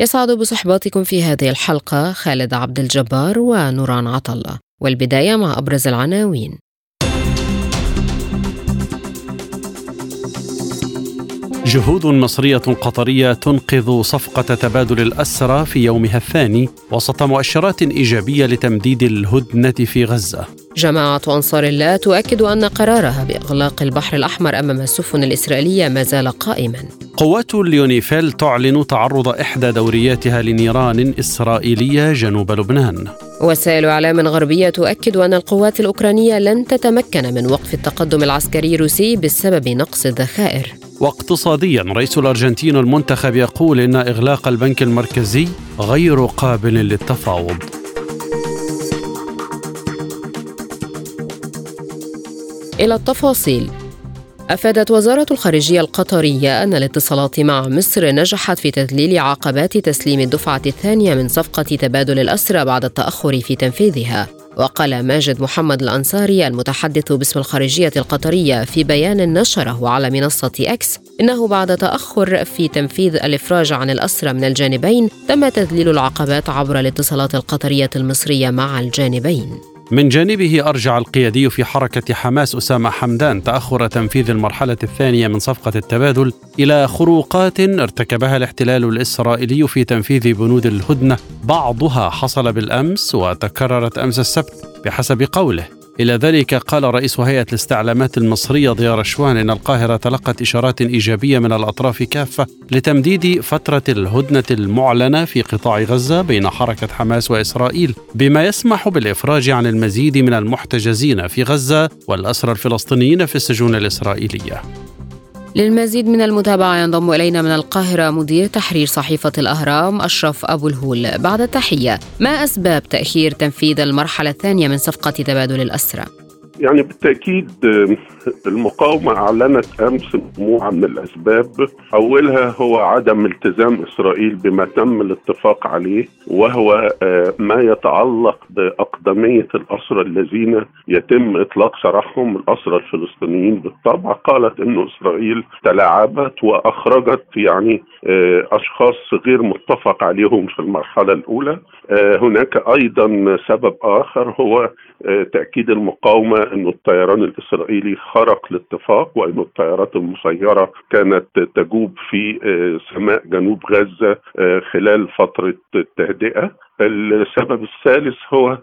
يسعد بصحباتكم في هذه الحلقة خالد عبد الجبار ونوران عطلة والبداية مع أبرز العناوين جهود مصرية قطرية تنقذ صفقة تبادل الأسرى في يومها الثاني وسط مؤشرات إيجابية لتمديد الهدنة في غزة. جماعة أنصار الله تؤكد أن قرارها بإغلاق البحر الأحمر أمام السفن الإسرائيلية ما زال قائما. قوات اليونيفيل تعلن تعرض إحدى دورياتها لنيران إسرائيلية جنوب لبنان. وسائل إعلام غربية تؤكد أن القوات الأوكرانية لن تتمكن من وقف التقدم العسكري الروسي بسبب نقص الذخائر. واقتصاديا رئيس الأرجنتين المنتخب يقول إن إغلاق البنك المركزي غير قابل للتفاوض إلى التفاصيل. أفادت وزارة الخارجية القطرية أن الاتصالات مع مصر نجحت في تذليل عقبات تسليم الدفعة الثانية من صفقة تبادل الأسرى بعد التأخر في تنفيذها. وقال ماجد محمد الأنصاري المتحدث باسم الخارجية القطرية في بيان نشره على منصة أكس إنه بعد تأخر في تنفيذ الإفراج عن الأسرى من الجانبين تم تذليل العقبات عبر الاتصالات القطرية المصرية مع الجانبين. من جانبه أرجع القيادي في حركة حماس أسامة حمدان تأخر تنفيذ المرحلة الثانية من صفقة التبادل إلى خروقات ارتكبها الاحتلال الإسرائيلي في تنفيذ بنود الهدنة. بعضها حصل بالأمس وتكررت أمس السبت بحسب قوله. إلى ذلك قال رئيس هيئة الاستعلامات المصرية ضياء رشوان إن القاهرة تلقت إشارات إيجابية من الأطراف كافة لتمديد فترة الهدنة المعلنة في قطاع غزة بين حركة حماس وإسرائيل بما يسمح بالإفراج عن المزيد من المحتجزين في غزة والأسرى الفلسطينيين في السجون الإسرائيلية. للمزيد من المتابعة ينضم إلينا من القاهرة مدير تحرير صحيفة الأهرام أشرف أبو الهول بعد التحية ما أسباب تأخير تنفيذ المرحلة الثانية من صفقة تبادل الأسرى؟ يعني بالتأكيد المقاومة أعلنت أمس مجموعة من الأسباب. أولها هو عدم التزام إسرائيل بما تم الاتفاق عليه وهو ما يتعلق بأقدمية الأسرى الذين يتم إطلاق سراحهم الأسرى الفلسطينيين. بالطبع قالت أن إسرائيل تلاعبت وأخرجت يعني أشخاص غير متفق عليهم في المرحلة الأولى. هناك أيضا سبب آخر هو تأكيد المقاومة أن الطيران الإسرائيلي خرق الاتفاق وأن الطيارات المسيرة كانت تجوب في سماء جنوب غزة خلال فترة التهدئة. السبب الثالث هو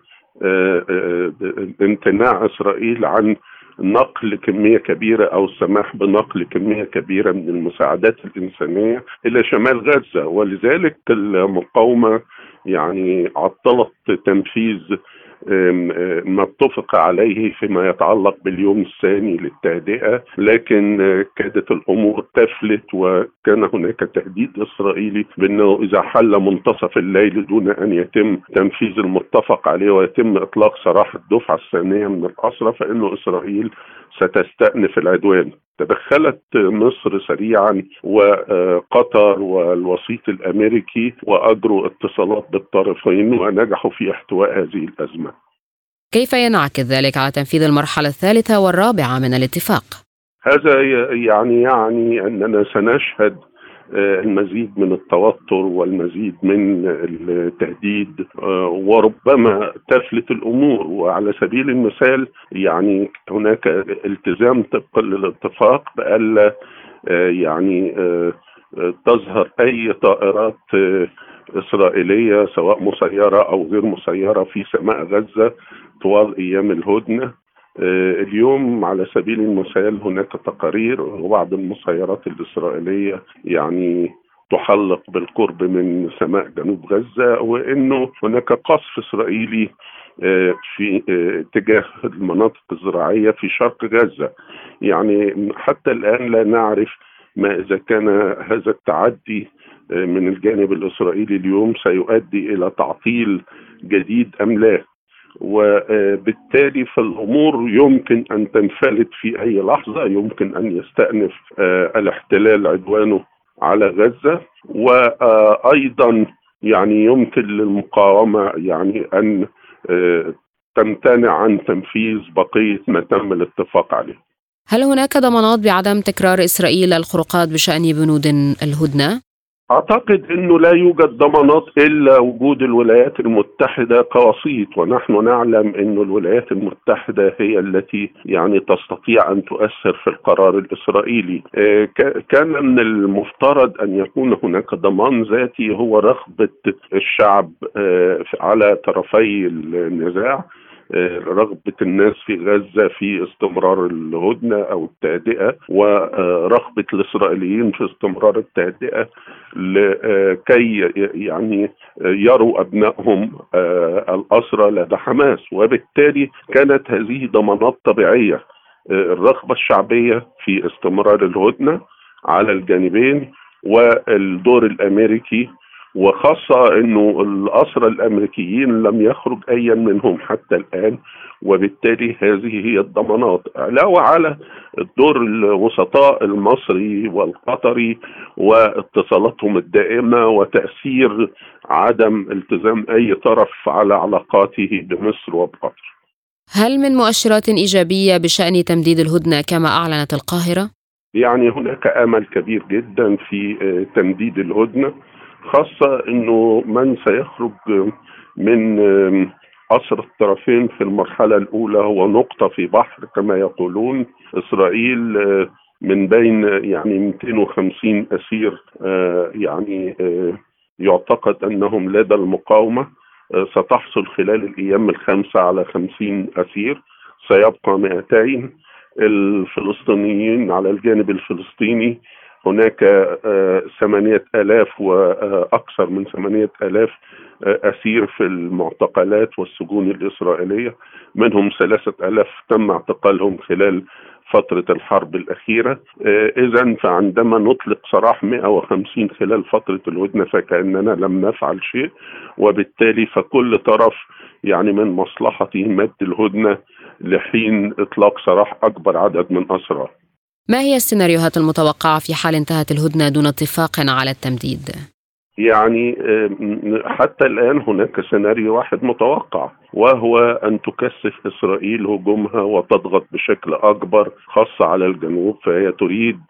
امتناع إسرائيل عن نقل كمية كبيرة أو السماح بنقل كمية كبيرة من المساعدات الإنسانية إلى شمال غزة ولذلك المقاومة يعني عطلت تنفيذ ما اتفق عليه فيما يتعلق باليوم الثاني للتهدئة لكن كادت الأمور تفلت وكان هناك تهديد إسرائيلي بأنه إذا حل منتصف الليل دون أن يتم تنفيذ المتفق عليه ويتم إطلاق سراح الدفعة الثانية من الاسرى فإنه إسرائيل ستستأنف العدوان. تدخلت مصر سريعا وقطر والوسيط الأمريكي وأجروا اتصالات بالطرفين ونجحوا في احتواء هذه الأزمة. كيف ينعكس ذلك على تنفيذ المرحلة الثالثة والرابعة من الاتفاق؟ هذا يعني يعني أننا سنشهد المزيد من التوتر والمزيد من التهديد وربما تفلت الأمور. وعلى سبيل المثال يعني هناك التزام طبقا للاتفاق بألا يعني تظهر أي طائرات إسرائيلية سواء مسيرة أو غير مسيرة في سماء غزة طوال أيام الهدنة. اليوم على سبيل المثال هناك تقارير وبعض المسيرات الإسرائيلية يعني تحلق بالقرب من سماء جنوب غزة وأنه هناك قصف إسرائيلي في اتجاه المناطق الزراعية في شرق غزة. يعني حتى الآن لا نعرف ما إذا كان هذا التعدي من الجانب الإسرائيلي اليوم سيؤدي إلى تعطيل جديد أم لا. وبالتالي فالأمور يمكن أن تنفلت في أي لحظة يمكن أن يستأنف الاحتلال عدوانه على غزة وأيضا يعني يمكن للمقاومة يعني أن تمتنع عن تنفيذ بقية ما تم الاتفاق عليه. هل هناك ضمانات بعدم تكرار إسرائيل الخروقات بشأن بنود الهدنة؟ أعتقد إنه لا يوجد ضمانات إلا وجود الولايات المتحدة كوسيط ونحن نعلم إنه الولايات المتحدة هي التي يعني تستطيع أن تؤثر في القرار الإسرائيلي. آه، كان من المفترض أن يكون هناك ضمان ذاتي هو رغبة الشعب آه، على طرفي النزاع. رغبة الناس في غزة في استمرار الهدنة أو التهدئة ورغبة الإسرائيليين في استمرار التهدئة لكي يعني يروا أبنائهم آه، الأسرى لدى حماس. وبالتالي كانت هذه ضمانات طبيعية آه، الرغبة الشعبية في استمرار الهدنة على الجانبين والدور الأمريكي وخاصة أنه الأسرى الأمريكيين لم يخرج أي منهم حتى الآن وبالتالي هذه هي الضمانات. علاوة على الدور الوسطاء المصري والقطري واتصالاتهم الدائمة وتأثير عدم التزام أي طرف على علاقاته بمصر وبقطر. هل من مؤشرات إيجابية بشأن تمديد الهدنة كما أعلنت القاهرة؟ يعني هناك آمل كبير جدا في تمديد الهدنة. خاصة أنه من سيخرج من أسر الطرفين في المرحلة الأولى هو نقطة في بحر كما يقولون. إسرائيل من بين يعني 250 أسير يعني يعتقد أنهم لدى المقاومة. ستحصل خلال الأيام الخمسة على 50 أسير سيبقى 200 الفلسطينيين على الجانب الفلسطيني هناك آه، ثمانية آلاف وأكثر من ثمانية آلاف آه، أسير في المعتقلات والسجون الإسرائيلية. منهم ثلاثة آلاف تم اعتقالهم خلال فترة الحرب الأخيرة. آه، إذا فعندما نطلق سراح 150 خلال فترة الهدنة فكأننا لم نفعل شيء وبالتالي فكل طرف يعني من مصلحته مد الهدنة لحين إطلاق سراح أكبر عدد من أسرى. ما هي السيناريوهات المتوقعة في حال انتهت الهدنة دون اتفاق على التمديد؟ يعني حتى الآن هناك سيناريو واحد متوقع وهو أن تكثف إسرائيل هجومها وتضغط بشكل أكبر خاصة على الجنوب فهي تريد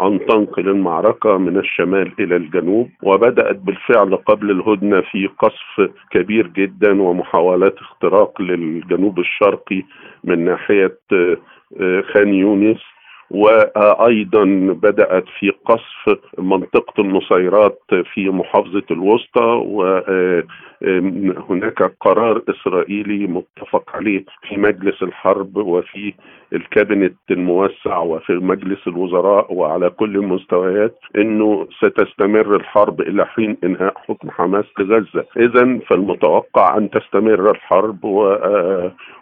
أن تنقل المعركة من الشمال إلى الجنوب وبدأت بالفعل قبل الهدنة في قصف كبير جدا ومحاولات اختراق للجنوب الشرقي من ناحية آه، خان يونس وأيضا بدأت في قصف منطقة النصيرات في محافظة الوسطى وهناك قرار إسرائيلي متفق عليه في مجلس الحرب وفي الكابينت الموسع وفي مجلس الوزراء وعلى كل المستويات إنه ستستمر الحرب إلى حين إنهاء حكم حماس لغزة، اذا فالمتوقع أن تستمر الحرب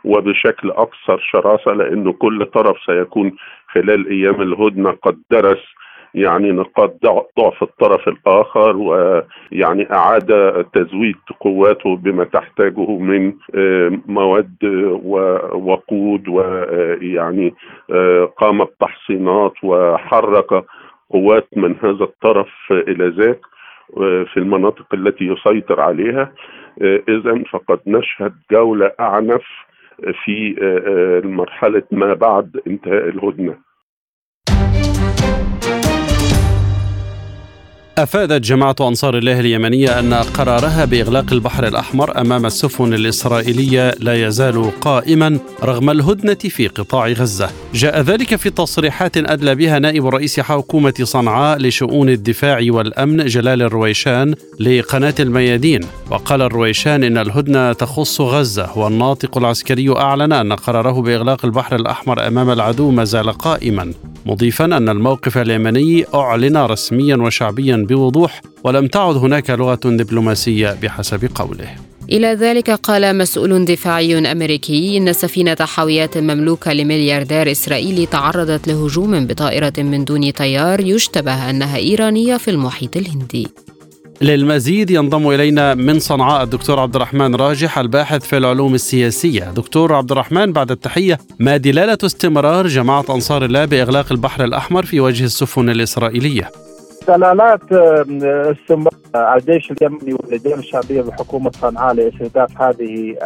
وبشكل أكثر شراسة لأنه كل طرف سيكون خلال أيام الهدنة قد درس يعني نقاط ضعف الطرف الآخر ويعني أعاد تزويد قواته بما تحتاجه من آه، مواد ووقود ويعني آه، قام بتحصينات وحرك قوات من هذا الطرف إلى ذاك آه، في المناطق التي يسيطر عليها. اذا فقد نشهد جولة أعنف في مرحلة ما بعد انتهاء الهدنة. أفادت جماعة أنصار الله اليمنية أن قرارها بإغلاق البحر الأحمر أمام السفن الإسرائيلية لا يزال قائما رغم الهدنة في قطاع غزة. جاء ذلك في تصريحات أدلى بها نائب رئيس حكومة صنعاء لشؤون الدفاع والأمن جلال الرويشان لقناة الميادين وقال الرويشان إن الهدنة تخص غزة والناطق العسكري أعلن أن قراره بإغلاق البحر الأحمر أمام العدو ما زال قائما مضيفا أن الموقف اليمني أعلن رسميا وشعبيا بوضوح ولم تعد هناك لغة دبلوماسية بحسب قوله إلى ذلك قال مسؤول دفاعي أمريكي إن سفينة حاويات مملوكة لملياردير إسرائيلي تعرضت لهجوم بطائرة من دون طيار يشتبه أنها إيرانية في المحيط الهندي للمزيد ينضم إلينا من صنعاء الدكتور عبد الرحمن راجح الباحث في العلوم السياسية. دكتور عبد الرحمن بعد التحية، ما دلالة استمرار جماعة أنصار الله بإغلاق البحر الأحمر في وجه السفن الإسرائيلية؟ دلالات استمرار الجيش اليمني واللجان الشعبية بحكومة صنعاء لإستهداف هذه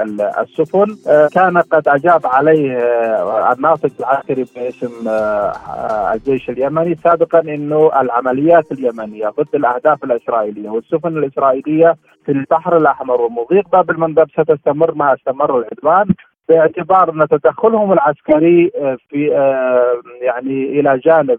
السفن. آه، كان قد أجاب عليه آه، الناطق العسكري باسم آه، الجيش اليمني سابقا إنه العمليات اليمنية ضد الأهداف الإسرائيلية والسفن الإسرائيلية في البحر الأحمر ومضيق باب المندب ستستمر ما استمر العدوان. باعتبار أن تدخلهم العسكري في يعني إلى جانب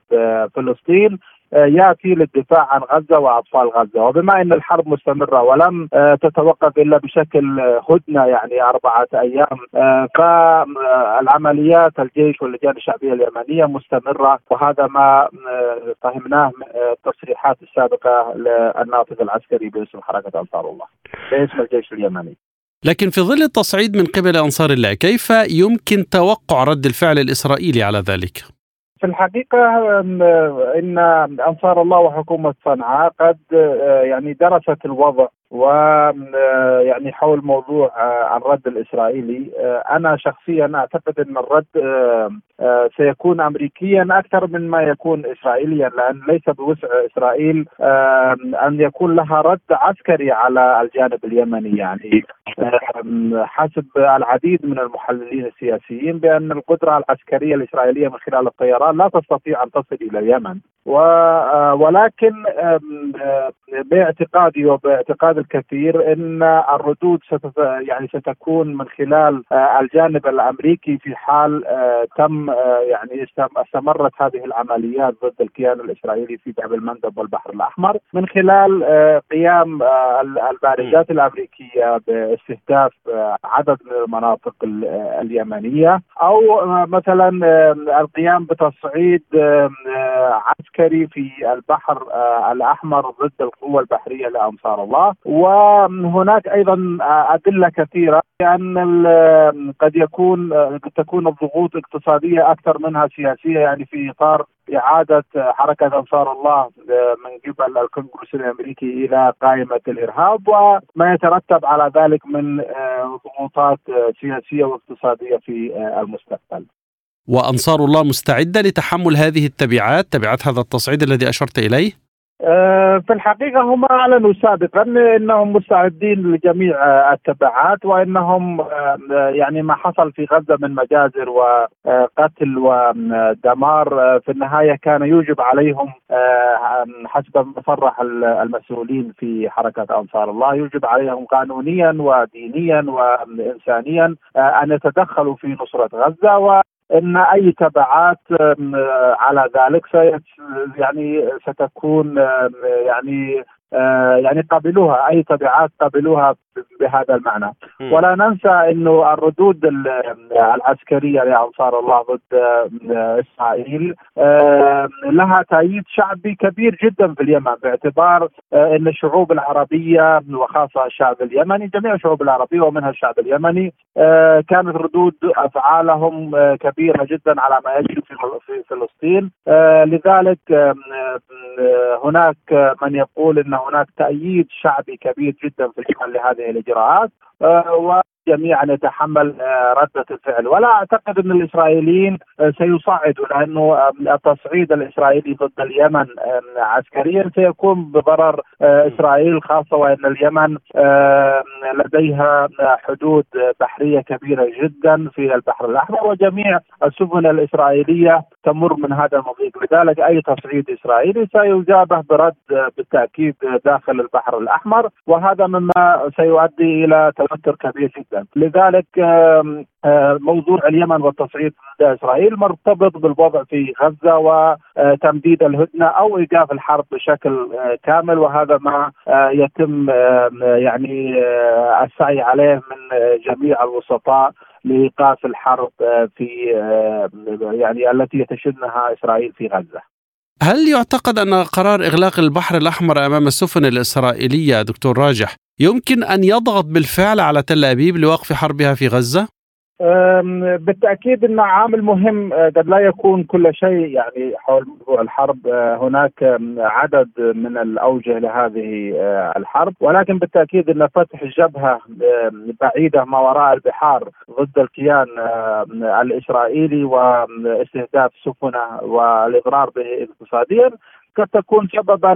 فلسطين ياتي للدفاع عن غزة وأطفال غزة وبما إن الحرب مستمرة ولم آه، تتوقف إلا بشكل هدنة يعني أربعة أيام آه، فالعمليات الجيش واللجان الشعبية اليمنية مستمرة وهذا ما فهمناه من التصريحات السابقة للناطق العسكري باسم حركة أنصار الله باسم الجيش اليمني لكن في ظل التصعيد من قبل أنصار الله كيف يمكن توقع رد الفعل الإسرائيلي على ذلك؟ في الحقيقة إن أنصار الله وحكومة صنعاء قد آه، يعني درست الوضع ويعني حول موضوع آه، الرد الإسرائيلي آه، أنا شخصيا أعتقد إن الرد آه، سيكون امريكيا أكثر من ما يكون اسرائيليا لأن ليس بوسع إسرائيل أن يكون لها رد عسكري على الجانب اليمني. يعني حسب العديد من المحللين السياسيين بأن القدرة العسكرية الإسرائيلية من خلال الطيران لا تستطيع أن تصل إلى اليمن. ولكن باعتقادي وباعتقاد الكثير إن الردود ستت يعني ستكون من خلال آه، الجانب الأمريكي في حال آه، تم آه، يعني استمرت هذه العمليات ضد الكيان الإسرائيلي في باب المندب والبحر الأحمر من خلال قيام البارجات الأمريكية باستهداف عدد من المناطق اليمنية أو مثلا القيام بتصعيد عسكري في البحر الأحمر ضد القوة البحرية لأنصار الله. وهناك أيضا أدلة كثيرة بأن قد يكون قد تكون الضغوط اقتصاديه أكثر منها سياسية يعني في إطار إعادة حركة أنصار الله من قبل الكونغرس الأمريكي إلى قائمة الإرهاب وما يترتب على ذلك من ضغوطات سياسية واقتصادية في المستقبل. وأنصار الله مستعدة لتحمل هذه التبعات، تبعات هذا التصعيد الذي أشرت إليه؟ آه، في الحقيقة هم أعلنوا سابقا أنهم مستعدين لجميع التبعات وأنهم آه، يعني ما حصل في غزة من مجازر وقتل ودمار في النهاية كان يوجب عليهم آه، حسب ما صرح المسؤولين في حركة أنصار الله يوجب عليهم قانونيا ودينيا وإنسانيا أن يتدخلوا في نصرة غزة إن أي تبعات على ذلك يعني ستكون يعني آه، يعني قبلوها أي تبعات قبلوها بهذا المعنى. ولا ننسى إنه الردود العسكرية لأنصار الله ضد آه، إسرائيل آه، لها تأييد شعبي كبير جدا في اليمن باعتبار إن الشعوب العربية وخاصة الشعب اليمني جميع الشعوب العربية ومنها الشعب اليمني كانت ردود أفعالهم كبيرة جدا على ما يجري في فلسطين. لذلك هناك من يقول إن هناك تأييد شعبي كبير جدا في اليمن لهذه الإجراءات آه، جميعا يتحمل آه، ردة الفعل. ولا أعتقد أن الإسرائيليين آه، سيصعدوا لأنه التصعيد الإسرائيلي ضد اليمن عسكريا سيكون بضرر إسرائيل خاصة وأن اليمن لديها حدود بحرية كبيرة جدا في البحر الأحمر وجميع السفن الإسرائيلية تمر من هذا المضيق. لذلك أي تصعيد إسرائيلي سيجابه برد بالتأكيد داخل البحر الأحمر وهذا مما سيؤدي إلى توتر كبير جدا. لذلك موضوع اليمن والتصعيد ضد إسرائيل مرتبط بالوضع في غزة وتمديد الهدنة أو ايقاف الحرب بشكل كامل وهذا ما يتم يعني السعي عليه من جميع الوسطاء لإيقاف الحرب في يعني التي يتشنها إسرائيل في غزة. هل يعتقد أن قرار إغلاق البحر الأحمر أمام السفن الإسرائيلية دكتور راجح يمكن أن يضغط بالفعل على تل أبيب لوقف حربها في غزة؟ بالتأكيد إن عامل مهم آه، قد لا يكون كل شيء يعني حول موضوع الحرب آه، هناك عدد من الأوجه لهذه آه، الحرب ولكن بالتأكيد إن فتح جبهه بعيدة ما وراء البحار ضد الكيان الإسرائيلي واستهداف سفنة والاضرار به اقتصاديا قد تكون سببا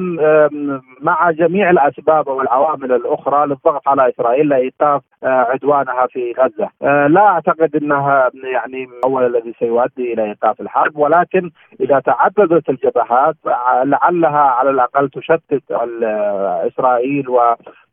مع جميع الأسباب والعوامل الأخرى للضغط على إسرائيل لايقاف آه، عدوانها في غزة. آه، لا أعتقد إنها يعني هو الذي سيؤدي إلى ايقاف الحرب ولكن إذا تعددت الجبهات لعلها على الأقل تشتت إسرائيل و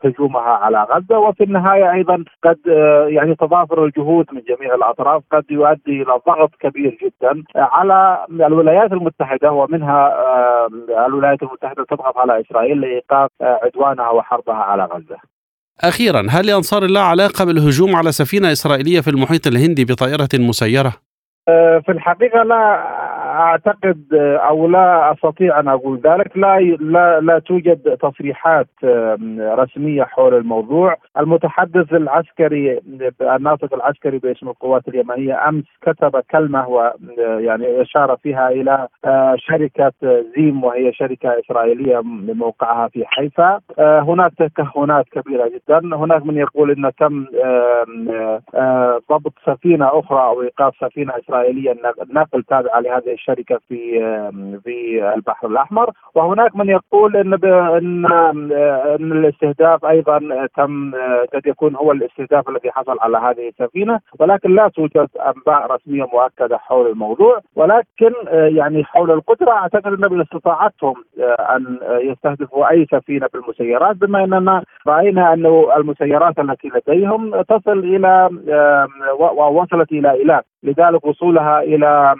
هجومها على غزة وفي النهاية أيضا قد آه، يعني تضافر الجهود من جميع الأطراف قد يؤدي إلى ضغط كبير جدا على الولايات المتحدة ومنها آه، الولايات المتحدة تضغط على إسرائيل لإيقاف آه، عدوانها وحربها على غزة. أخيرا هل لانصار الله علاقة بالهجوم على سفينة إسرائيلية في المحيط الهندي بطائرة مسيرة؟ في الحقيقة لا أعتقد أو لا أستطيع أن أقول ذلك. لا لا, لا توجد تصريحات رسمية حول الموضوع. المتحدث العسكري الناطق العسكري باسم القوات اليمنية أمس كتب كلمة ويعني أشار فيها إلى آه، شركة زيم وهي شركة إسرائيلية موقعها في حيفا. آه، هناك تكهنات كبيرة جدا. هناك من يقول إن تم آه، ضبط سفينة أخرى أو إيقاف سفينة إسرائيلية نقل تابعة لهذه الشركة في في البحر الأحمر. وهناك من يقول إن إن إن الاستهداف أيضا تم قد يكون هو الاستهداف الذي حصل على هذه السفينة. ولكن لا توجد أنباء رسمية مؤكدة حول الموضوع. ولكن يعني حول القدرة أعتقد إن باستطاعتهم أن يستهدفوا أي سفينة بالمسيرات بما إننا راينا أنه المسيرات التي لديهم تصل إلى ووصلت إلى ايلات لذلك وصولها إلى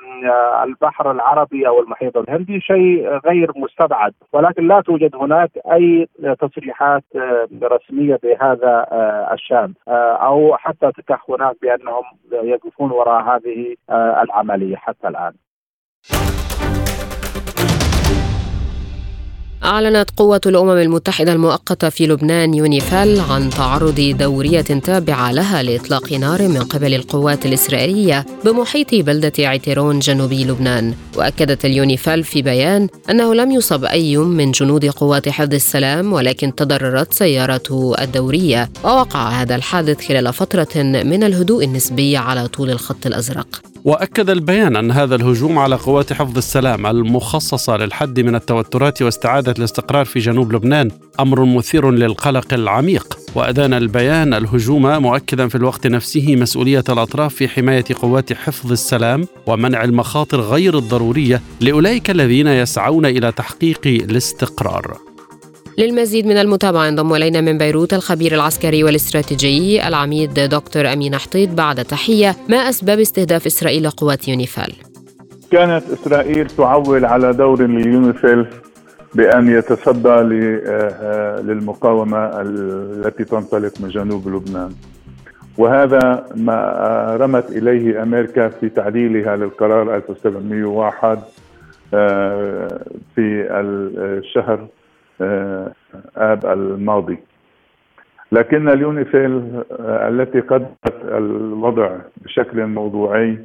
البحر العربي أو المحيط الهندي شيء غير مستبعد. ولكن لا توجد هناك أي تصريحات رسمية بهذا الشأن. أو حتى تكهنات بأنهم يقفون وراء هذه العملية حتى الآن. أعلنت قوة الأمم المتحدة المؤقتة في لبنان يونيفال عن تعرض دورية تابعة لها لإطلاق نار من قبل القوات الإسرائيلية بمحيط بلدة عتيرون جنوبي لبنان. وأكدت اليونيفال في بيان أنه لم يصب أي من جنود قوات حفظ السلام ولكن تضررت سيارته الدورية. ووقع هذا الحادث خلال فترة من الهدوء النسبي على طول الخط الأزرق. وأكد البيان أن هذا الهجوم على قوات حفظ السلام المخصصة للحد من التوترات واستعادة الاستقرار في جنوب لبنان أمر مثير للقلق العميق. وادان البيان الهجوم مؤكدا في الوقت نفسه مسؤولية الأطراف في حماية قوات حفظ السلام ومنع المخاطر غير الضرورية لأولئك الذين يسعون إلى تحقيق الاستقرار. للمزيد من المتابعة انضم إلينا من بيروت الخبير العسكري والاستراتيجي العميد دكتور أمين حطيط بعد تحية ما أسباب استهداف إسرائيل لقوات يونيفال؟ كانت إسرائيل تعول على دور ليونيفيل بأن يتصدى آه، للمقاومة التي تنطلق من جنوب لبنان وهذا ما رمت إليه أمريكا في تعديلها للقرار 1701 آه، في الشهر آب الماضي. لكن اليونيفيل آه، التي قدمت الوضع بشكل موضوعي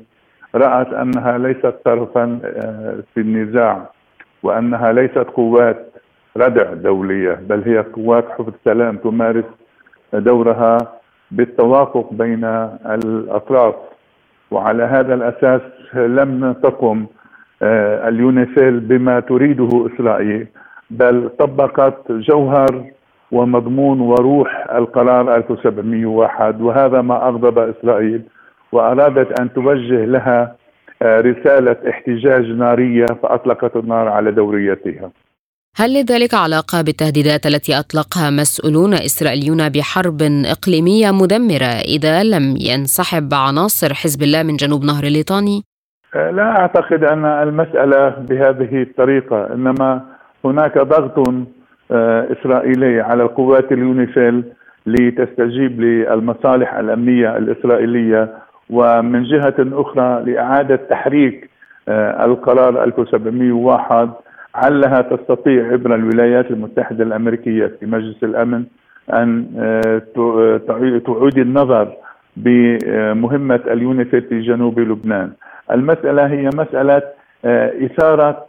رأت أنها ليست طرفا آه، في النزاع وأنها ليست قوات ردع دولية بل هي قوات حفظ سلام تمارس دورها بالتوافق بين الأطراف. وعلى هذا الأساس لم تقم اليونيفيل بما تريده إسرائيل بل طبقت جوهر ومضمون وروح القرار 1701 وهذا ما أغضب إسرائيل وأرادت أن توجه لها آه، رسالة احتجاج نارية فأطلقت النار على دوريتها هل لذلك علاقة بالتهديدات التي أطلقها مسؤولون إسرائيليون بحرب إقليمية مدمرة إذا لم ينسحب عناصر حزب الله من جنوب نهر الليطاني؟ آه، لا أعتقد أن المسألة بهذه الطريقة إنما هناك ضغط آه، إسرائيلي على القوات اليونيفيل لتستجيب للمصالح الأمنية الإسرائيلية. ومن جهة أخرى لإعادة تحريك آه، القرار 1701 علها تستطيع عبر الولايات المتحدة الأمريكية في مجلس الأمن أن آه، تعيد النظر بمهمة اليونيفيل في جنوب لبنان. المسألة هي مسألة إثارة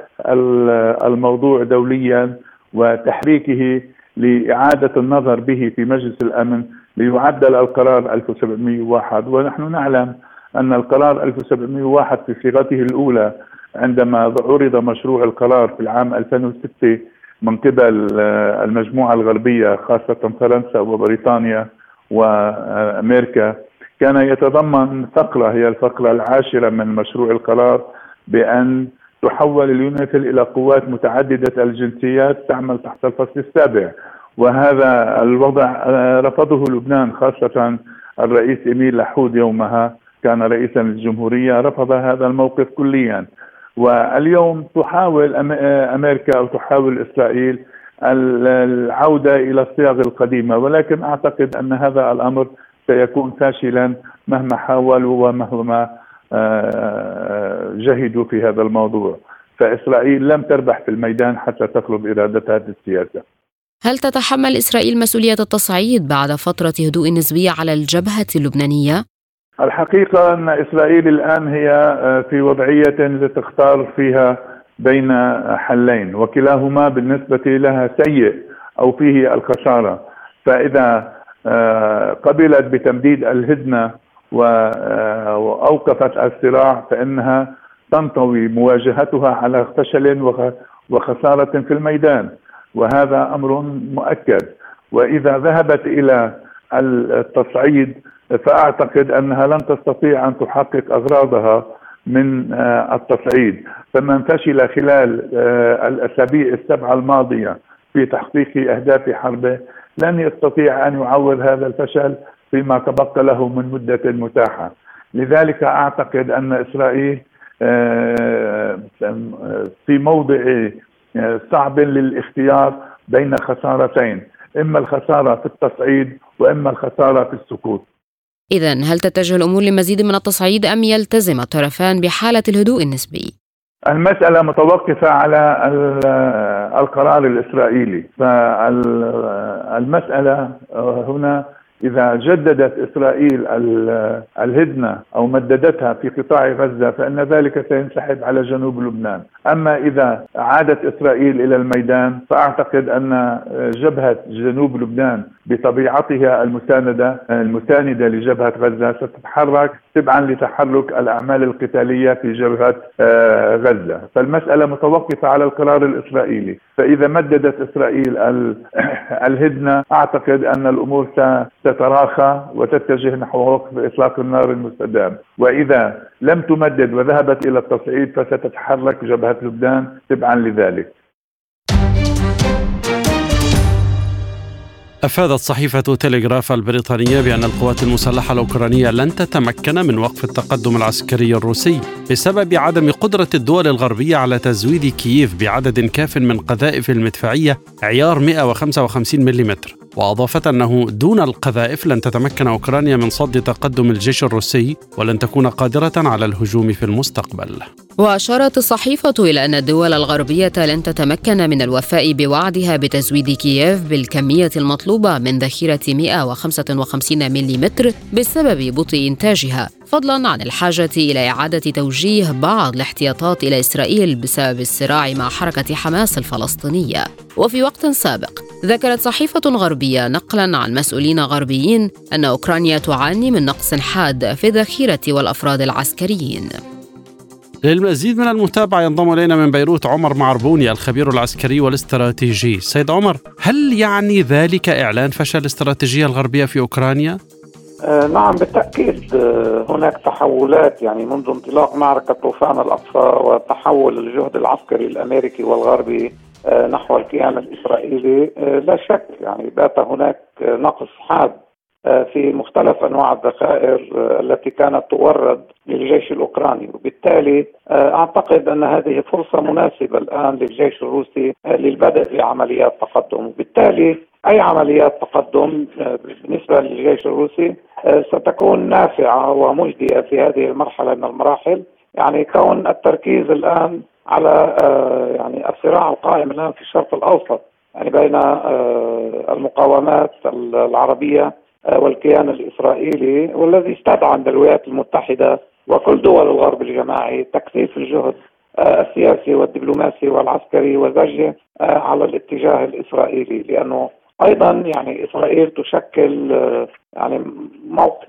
الموضوع دوليا وتحريكه لإعادة النظر به في مجلس الأمن ليعدل القرار 1701 ونحن نعلم أن القرار 1701 في صيغته الأولى عندما عرض مشروع القرار في العام 2006 من قبل آه، المجموعة الغربية خاصة فرنسا وبريطانيا وأمريكا كان يتضمن فقرة هي الفقرة العاشرة من مشروع القرار بأن تحول اليونيفيل إلى قوات متعددة الجنسيات تعمل تحت الفصل السابع. وهذا الوضع آه، رفضه لبنان خاصة الرئيس إميل لحود يومها كان رئيسا للجمهورية رفض هذا الموقف كليا. واليوم تحاول آه، أمريكا أو تحاول إسرائيل العودة إلى الصيغ القديمة. ولكن أعتقد أن هذا الأمر سيكون فاشلا مهما حاولوا ومهما جهدوا في هذا الموضوع. فإسرائيل لم تربح في الميدان حتى تطلب إرادتها السياسة. هل تتحمل إسرائيل مسؤولية التصعيد بعد فترة هدوء نسبي على الجبهة اللبنانية؟ الحقيقة أن إسرائيل الآن هي آه، في وضعية لتختار فيها بين حلين وكلاهما بالنسبة لها سيء أو فيه الخسارة. فإذا آه، قبلت بتمديد الهدنة آه، وأوقفت الصراع فإنها تنطوي مواجهتها على فشل وخسارة في الميدان. وهذا أمر مؤكد. وإذا ذهبت إلى التصعيد فأعتقد أنها لن تستطيع أن تحقق أغراضها من آه، التصعيد. فمن فشل خلال آه، الأسابيع السبعة الماضية في تحقيق أهداف حربه لن يستطيع أن يعوض هذا الفشل. فيما تبقى له من مدة متاحة. لذلك أعتقد أن إسرائيل آه، في موضع صعب للاختيار بين خسارتين إما الخسارة في التصعيد وإما الخسارة في السكوت إذا هل تتجه الأمور لمزيد من التصعيد أم يلتزم الطرفان بحالة الهدوء النسبي؟ المسألة متوقفة على القرار الإسرائيلي. فالمسألة هنا إذا جددت إسرائيل الهدنة أو مددتها في قطاع غزة فإن ذلك سينسحب على جنوب لبنان. أما إذا عادت إسرائيل إلى الميدان فأعتقد أن جبهة جنوب لبنان بطبيعتها المساندة المساندة لجبهة غزة ستتحرك تبعا لتحرك الأعمال القتالية في جبهة آه، غزة. فالمسألة متوقفة على القرار الإسرائيلي. فإذا مددت إسرائيل الهدنة أعتقد أن الأمور ستتراخى وتتجه نحو وقف إطلاق النار المستدام. وإذا لم تمدد وذهبت إلى التصعيد فستتحرك جبهة لبنان تبعا لذلك. أفادت صحيفة تلغراف البريطانية بأن القوات المسلحة الأوكرانية لن تتمكن من وقف التقدم العسكري الروسي بسبب عدم قدرة الدول الغربية على تزويد كييف بعدد كاف من قذائف المدفعية عيار 155 ملم وأضافت أنه دون القذائف لن تتمكن أوكرانيا من صد تقدم الجيش الروسي ولن تكون قادرة على الهجوم في المستقبل. وأشارت الصحيفة إلى أن الدول الغربية لن تتمكن من الوفاء بوعدها بتزويد كييف بالكمية المطلوبة من ذخيرة 155 ملم بسبب بطء إنتاجها. فضلا عن الحاجة إلى إعادة توجيه بعض الاحتياطات إلى إسرائيل بسبب الصراع مع حركة حماس الفلسطينية. وفي وقت سابق ذكرت صحيفة غربية نقلا عن مسؤولين غربيين أن أوكرانيا تعاني من نقص حاد في الذخيرة والأفراد العسكريين. للمزيد من المتابعة ينضم إلينا من بيروت عمر معربوني الخبير العسكري والاستراتيجي سيد عمر هل يعني ذلك إعلان فشل الاستراتيجية الغربية في أوكرانيا؟ آه نعم بالتأكيد آه هناك تحولات يعني منذ انطلاق معركة طوفان الأقصى وتحول الجهد العسكري الأمريكي والغربي آه نحو الكيان الإسرائيلي آه، لا شك يعني بات هناك نقص حاد في مختلف أنواع الذخائر آه، التي كانت تورد للجيش الأوكراني. وبالتالي آه، أعتقد أن هذه فرصة مناسبة الآن للجيش الروسي للبدء في عمليات تقدم. وبالتالي أي عمليات تقدم بالنسبة للجيش الروسي ستكون نافعة ومجدية في هذه المرحلة من المراحل. يعني كون التركيز الآن على يعني الصراع القائم الآن في الشرق الأوسط يعني بين المقاومات العربية والكيان الإسرائيلي والذي استدعى الولايات المتحدة وكل دول الغرب الجماعي تكثيف الجهد السياسي والدبلوماسي والعسكري وزجة على الاتجاه الإسرائيلي لأنه أيضا يعني إسرائيل تشكل يعني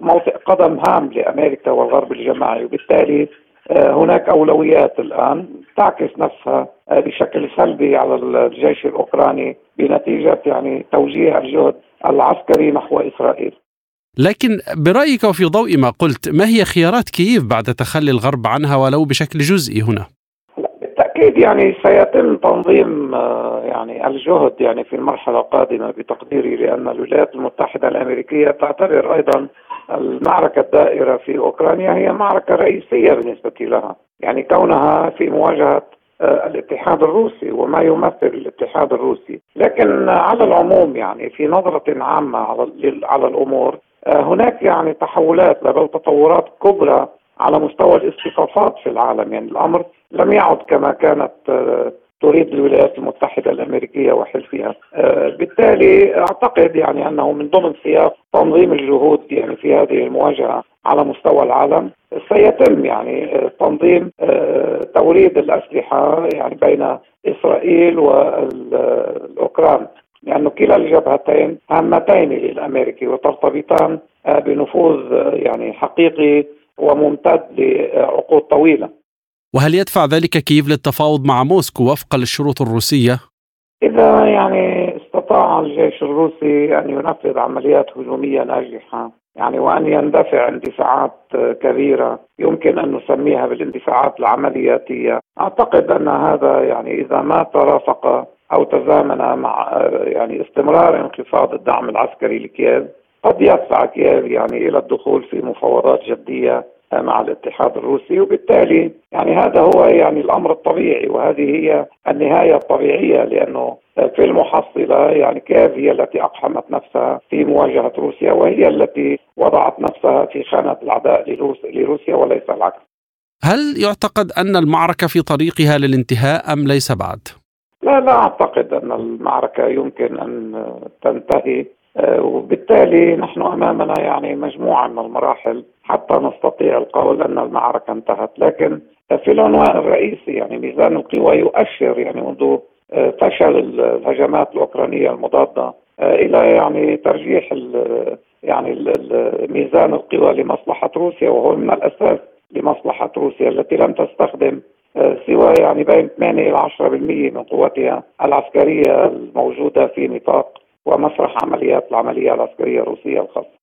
موطئ قدم هام لأمريكا والغرب الجماعي وبالتالي هناك أولويات الآن تعكس نفسها بشكل سلبي على الجيش الأوكراني بنتيجة يعني توجيه الجهد العسكري نحو إسرائيل. لكن برأيك وفي ضوء ما قلت ما هي خيارات كييف بعد تخلي الغرب عنها ولو بشكل جزئي هنا؟ بالتأكيد يعني سيتم تنظيم آه، يعني الجهد يعني في المرحلة القادمة بتقديري لأن الولايات المتحدة الأمريكية تعتبر أيضا المعركة الدائرة في أوكرانيا هي معركة رئيسية بالنسبة لها، يعني كونها في مواجهة آه، الاتحاد الروسي وما يمثل الاتحاد الروسي، لكن على العموم يعني في نظرة عامة على الأمور آه، هناك يعني تحولات بل تطورات كبرى على مستوى الاصطفافات في العالم. يعني الأمر لم يعد كما كانت آه، تريد الولايات المتحدة الأمريكية وحلفها آه، بالتالي أعتقد يعني أنه من ضمن سياق تنظيم الجهود يعني في هذه المواجهة على مستوى العالم سيتم يعني آه، تنظيم توريد الأسلحة يعني بين إسرائيل والأوكران. لأن كلا الجبهتين هامتين للأمريكي وترتبطان بنفوذ يعني حقيقي وممتد لعقود طويلة. وهل يدفع ذلك كييف للتفاوض مع موسكو وفقا للشروط الروسية؟ إذا يعني استطاع الجيش الروسي أن ينفذ عمليات هجومية ناجحة يعني وأن يندفع اندفاعات كبيرة يمكن أن نسميها بالاندفاعات العملياتية أعتقد أن هذا يعني إذا ما ترافق أو تزامن مع يعني استمرار انخفاض الدعم العسكري لكييف قد يدفع كييف يعني إلى الدخول في مفاوضات جدية مع الاتحاد الروسي وبالتالي يعني هذا هو يعني الأمر الطبيعي وهذه هي النهاية الطبيعية لأنه في المحصلة يعني كيف هي التي أقحمت نفسها في مواجهة روسيا وهي التي وضعت نفسها في خانة العداء لروسيا وليس العكس. هل يعتقد أن المعركة في طريقها للانتهاء أم ليس بعد؟ لا لا أعتقد أن المعركة يمكن أن تنتهي وبالتالي نحن أمامنا يعني مجموعة من المراحل حتى نستطيع القول ان المعركة انتهت، لكن في العنوان الرئيسي يعني ميزان القوى يؤشر يعني منذ آه، فشل الهجمات الأوكرانية المضادة آه، إلى يعني ترجيح يعني ميزان القوى لمصلحة روسيا وهو من الأساس لمصلحة روسيا التي لم تستخدم سوى يعني بين 8 إلى 10% من قوتها العسكرية الموجودة في نطاق ومسرح عمليات العملية العسكرية الروسية الخاصة.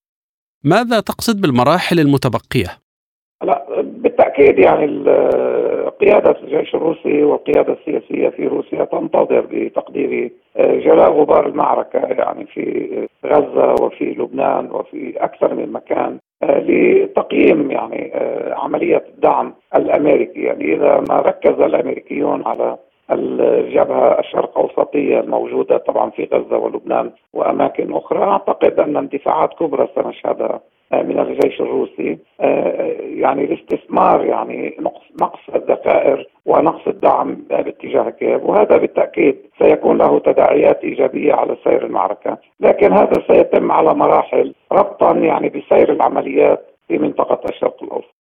ماذا تقصد بالمراحل المتبقية؟ لا بالتأكيد يعني قيادة الجيش الروسي والقيادة السياسية في روسيا تنتظر بتقديري جلاء غبار المعركة يعني في غزة وفي لبنان وفي أكثر من مكان لتقييم يعني عملية الدعم الأمريكي يعني إذا ما ركز الأمريكيون على الجبهة الشرق أوسطية الموجودة طبعا في غزة ولبنان وأماكن أخرى. أعتقد أن اندفاعات كبرى سنشهدها من الجيش الروسي. يعني الاستثمار يعني نقص الذخائر ونقص الدعم باتجاه كييف. وهذا بالتأكيد سيكون له تداعيات إيجابية على سير المعركة، لكن هذا سيتم على مراحل ربطا يعني بسير العمليات في منطقة الشرق الأوسط.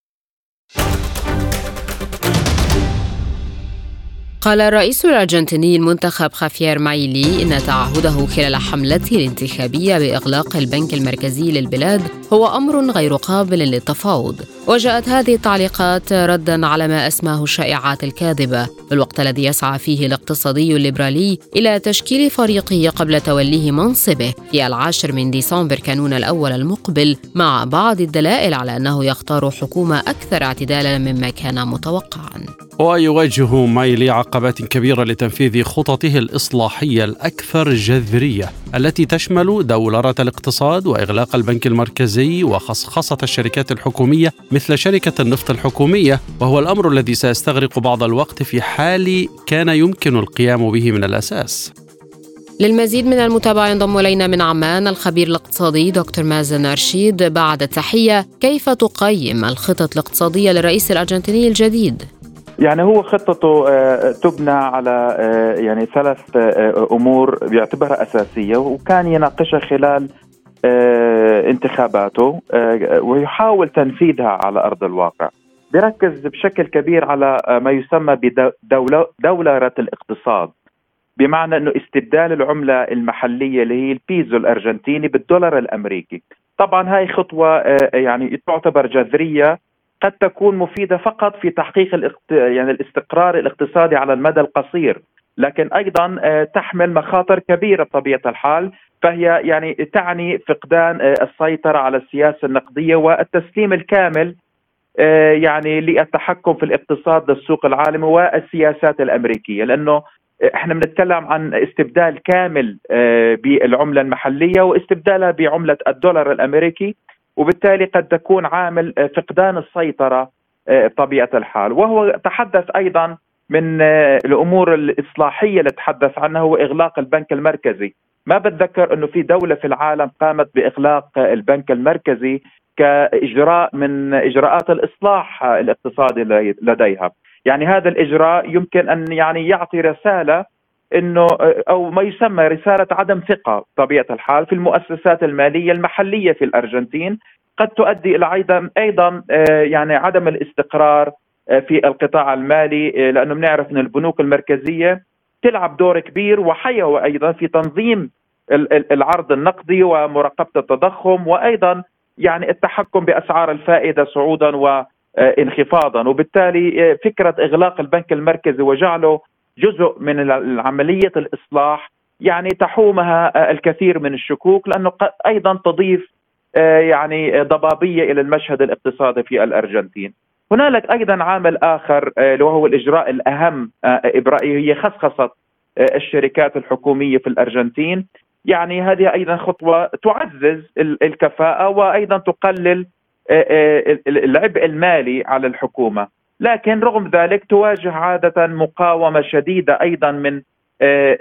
قال الرئيس الأرجنتيني المنتخب خافير مايلي إن تعهده خلال حملته الانتخابية بإغلاق البنك المركزي للبلاد هو أمر غير قابل للتفاوض. وجاءت هذه التعليقات ردا على ما أسماه الشائعات الكاذبة. في الوقت الذي يسعى فيه الاقتصادي الليبرالي إلى تشكيل فريقه قبل توليه منصبه في العاشر من ديسمبر كانون الأول المقبل مع بعض الدلائل على أنه يختار حكومة أكثر اعتدالا مما كان متوقعا. ويواجه مايلي عقبات كبيرة لتنفيذ خططه الإصلاحية الأكثر جذرية التي تشمل دولرة الاقتصاد وإغلاق البنك المركزي وخصخصة الشركات الحكومية مثل شركة النفط الحكومية وهو الأمر الذي سيستغرق بعض الوقت في حال كان يمكن القيام به من الأساس للمزيد من المتابعة ينضم إلينا من عمان الخبير الاقتصادي دكتور مازن أرشيد بعد التحية كيف تقيم الخطط الاقتصادية للرئيس الأرجنتيني الجديد؟ يعني هو خطته آه، تبنى على آه، يعني ثلاث آه، أمور بيعتبرها أساسية وكان يناقشها خلال انتخاباته ويحاول تنفيذها على أرض الواقع. بيركز بشكل كبير على ما يسمى بدولة الاقتصاد بمعنى إنه استبدال العملة المحلية اللي هي البيزو الأرجنتيني بالدولار الأمريكي طبعا هاي خطوة آه، يعني تعتبر جذرية قد تكون مفيدة فقط في تحقيق الاقت... يعني الاستقرار الاقتصادي على المدى القصير. لكن أيضا آه، تحمل مخاطر كبيرة بطبيعة الحال فهي يعني تعني فقدان آه، السيطرة على السياسة النقدية والتسليم الكامل يعني للتحكم في الاقتصاد للسوق العالمي والسياسات الأمريكية. لأنه إحنا بنتكلم عن استبدال كامل آه، بالعملة المحلية واستبدالها بعملة الدولار الأمريكي. وبالتالي قد تكون عامل آه، فقدان السيطرة آه، بطبيعة الحال. وهو تحدث أيضا من الأمور الإصلاحية اللي تحدث عنها هو إغلاق البنك المركزي. ما بتذكر إنه في دولة في العالم قامت بإغلاق البنك المركزي كإجراء من إجراءات الإصلاح الاقتصادي لديها. يعني هذا الإجراء يمكن أن يعني يعطي رسالة إنه أو ما يسمى رسالة عدم ثقة بطبيعة الحال في المؤسسات المالية المحلية في الأرجنتين. قد تؤدي إلى أيضا أيضا آه، يعني عدم الاستقرار آه، في القطاع المالي آه، لأنه بنعرف إن البنوك المركزية تلعب دور كبير وحيوي أيضا في تنظيم العرض النقدي ومراقبة التضخم وأيضا يعني التحكم بأسعار الفائدة صعودا و آه، انخفاضا. وبالتالي فكرة إغلاق البنك المركزي وجعله جزء من عمليه الإصلاح يعني تحومها آه، الكثير من الشكوك لأنه أيضا تضيف يعني ضبابية إلى المشهد الاقتصادي في الأرجنتين. هنالك أيضا عامل آخر وهو الإجراء الأهم إبرائي هي خصخصة الشركات الحكومية في الأرجنتين يعني هذه أيضا خطوة تعزز الكفاءة وأيضا تقلل آه، آه، العبء المالي على الحكومة لكن رغم ذلك تواجه عادة مقاومة شديدة أيضا من آه،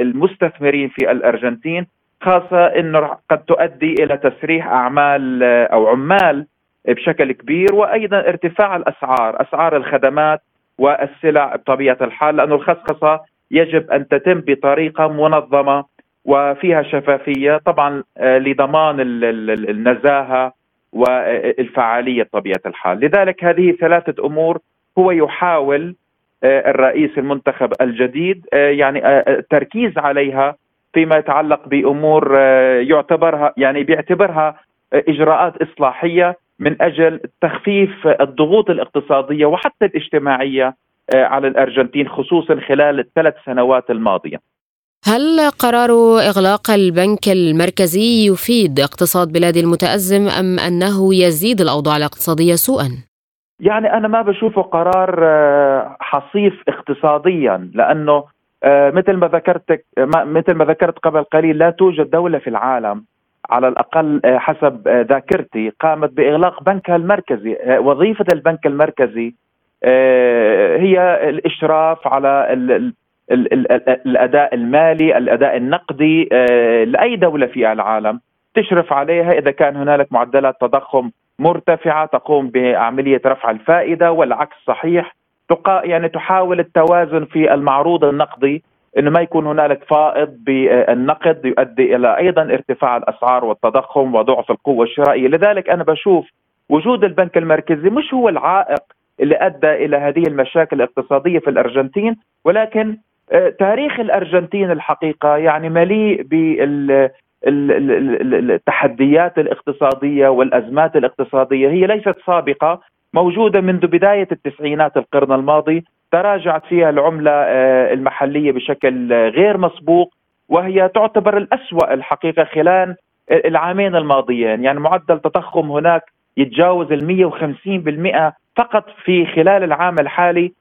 المستثمرين في الأرجنتين خاصة انه قد تؤدي إلى تسريح أعمال أو عمال بشكل كبير وأيضا ارتفاع الأسعار، أسعار الخدمات والسلع بطبيعة الحال لأنه الخصخصة يجب أن تتم بطريقة منظمة وفيها شفافية طبعا لضمان النزاهة والفعالية بطبيعة الحال، لذلك هذه ثلاثة أمور هو يحاول آه، الرئيس المنتخب الجديد آه، يعني آه، التركيز عليها فيما يتعلق بأمور يعتبرها يعني بيعتبرها إجراءات إصلاحية من أجل تخفيف الضغوط الاقتصادية وحتى الاجتماعية على الأرجنتين خصوصا خلال الثلاث سنوات الماضية. هل قرار إغلاق البنك المركزي يفيد اقتصاد بلاد المتأزم أم أنه يزيد الأوضاع الاقتصادية سوءا؟ يعني أنا ما بشوفه قرار آه، حصيف اقتصاديا لأنه آه، مثل ما ذكرت مثل ما ذكرت قبل قليل لا توجد دولة في العالم على الأقل آه، حسب ذاكرتي قامت بإغلاق بنكها المركزي وظيفة البنك المركزي هي الإشراف على الأداء المالي، الأداء النقدي آه، لأي دولة في العالم تشرف عليها. إذا كان هنالك معدلات تضخم مرتفعة تقوم بعملية رفع الفائدة والعكس صحيح. يعني تحاول التوازن في المعروض النقدي إنه ما يكون هنالك فائض بالنقد يؤدي إلى أيضا ارتفاع الأسعار والتضخم وضعف القوة الشرائية، لذلك أنا بشوف وجود البنك المركزي مش هو العائق اللي أدى إلى هذه المشاكل الاقتصادية في الأرجنتين ولكن تاريخ الأرجنتين الحقيقة يعني مليء بال التحديات الاقتصادية والأزمات الاقتصادية. هي ليست سابقة موجودة منذ بداية التسعينات القرن الماضي تراجعت فيها العملة آه، المحلية بشكل غير مسبوق وهي تعتبر الأسوأ الحقيقة خلال العامين الماضيين. يعني معدل تضخم هناك يتجاوز ال 150% فقط في خلال العام الحالي. آه،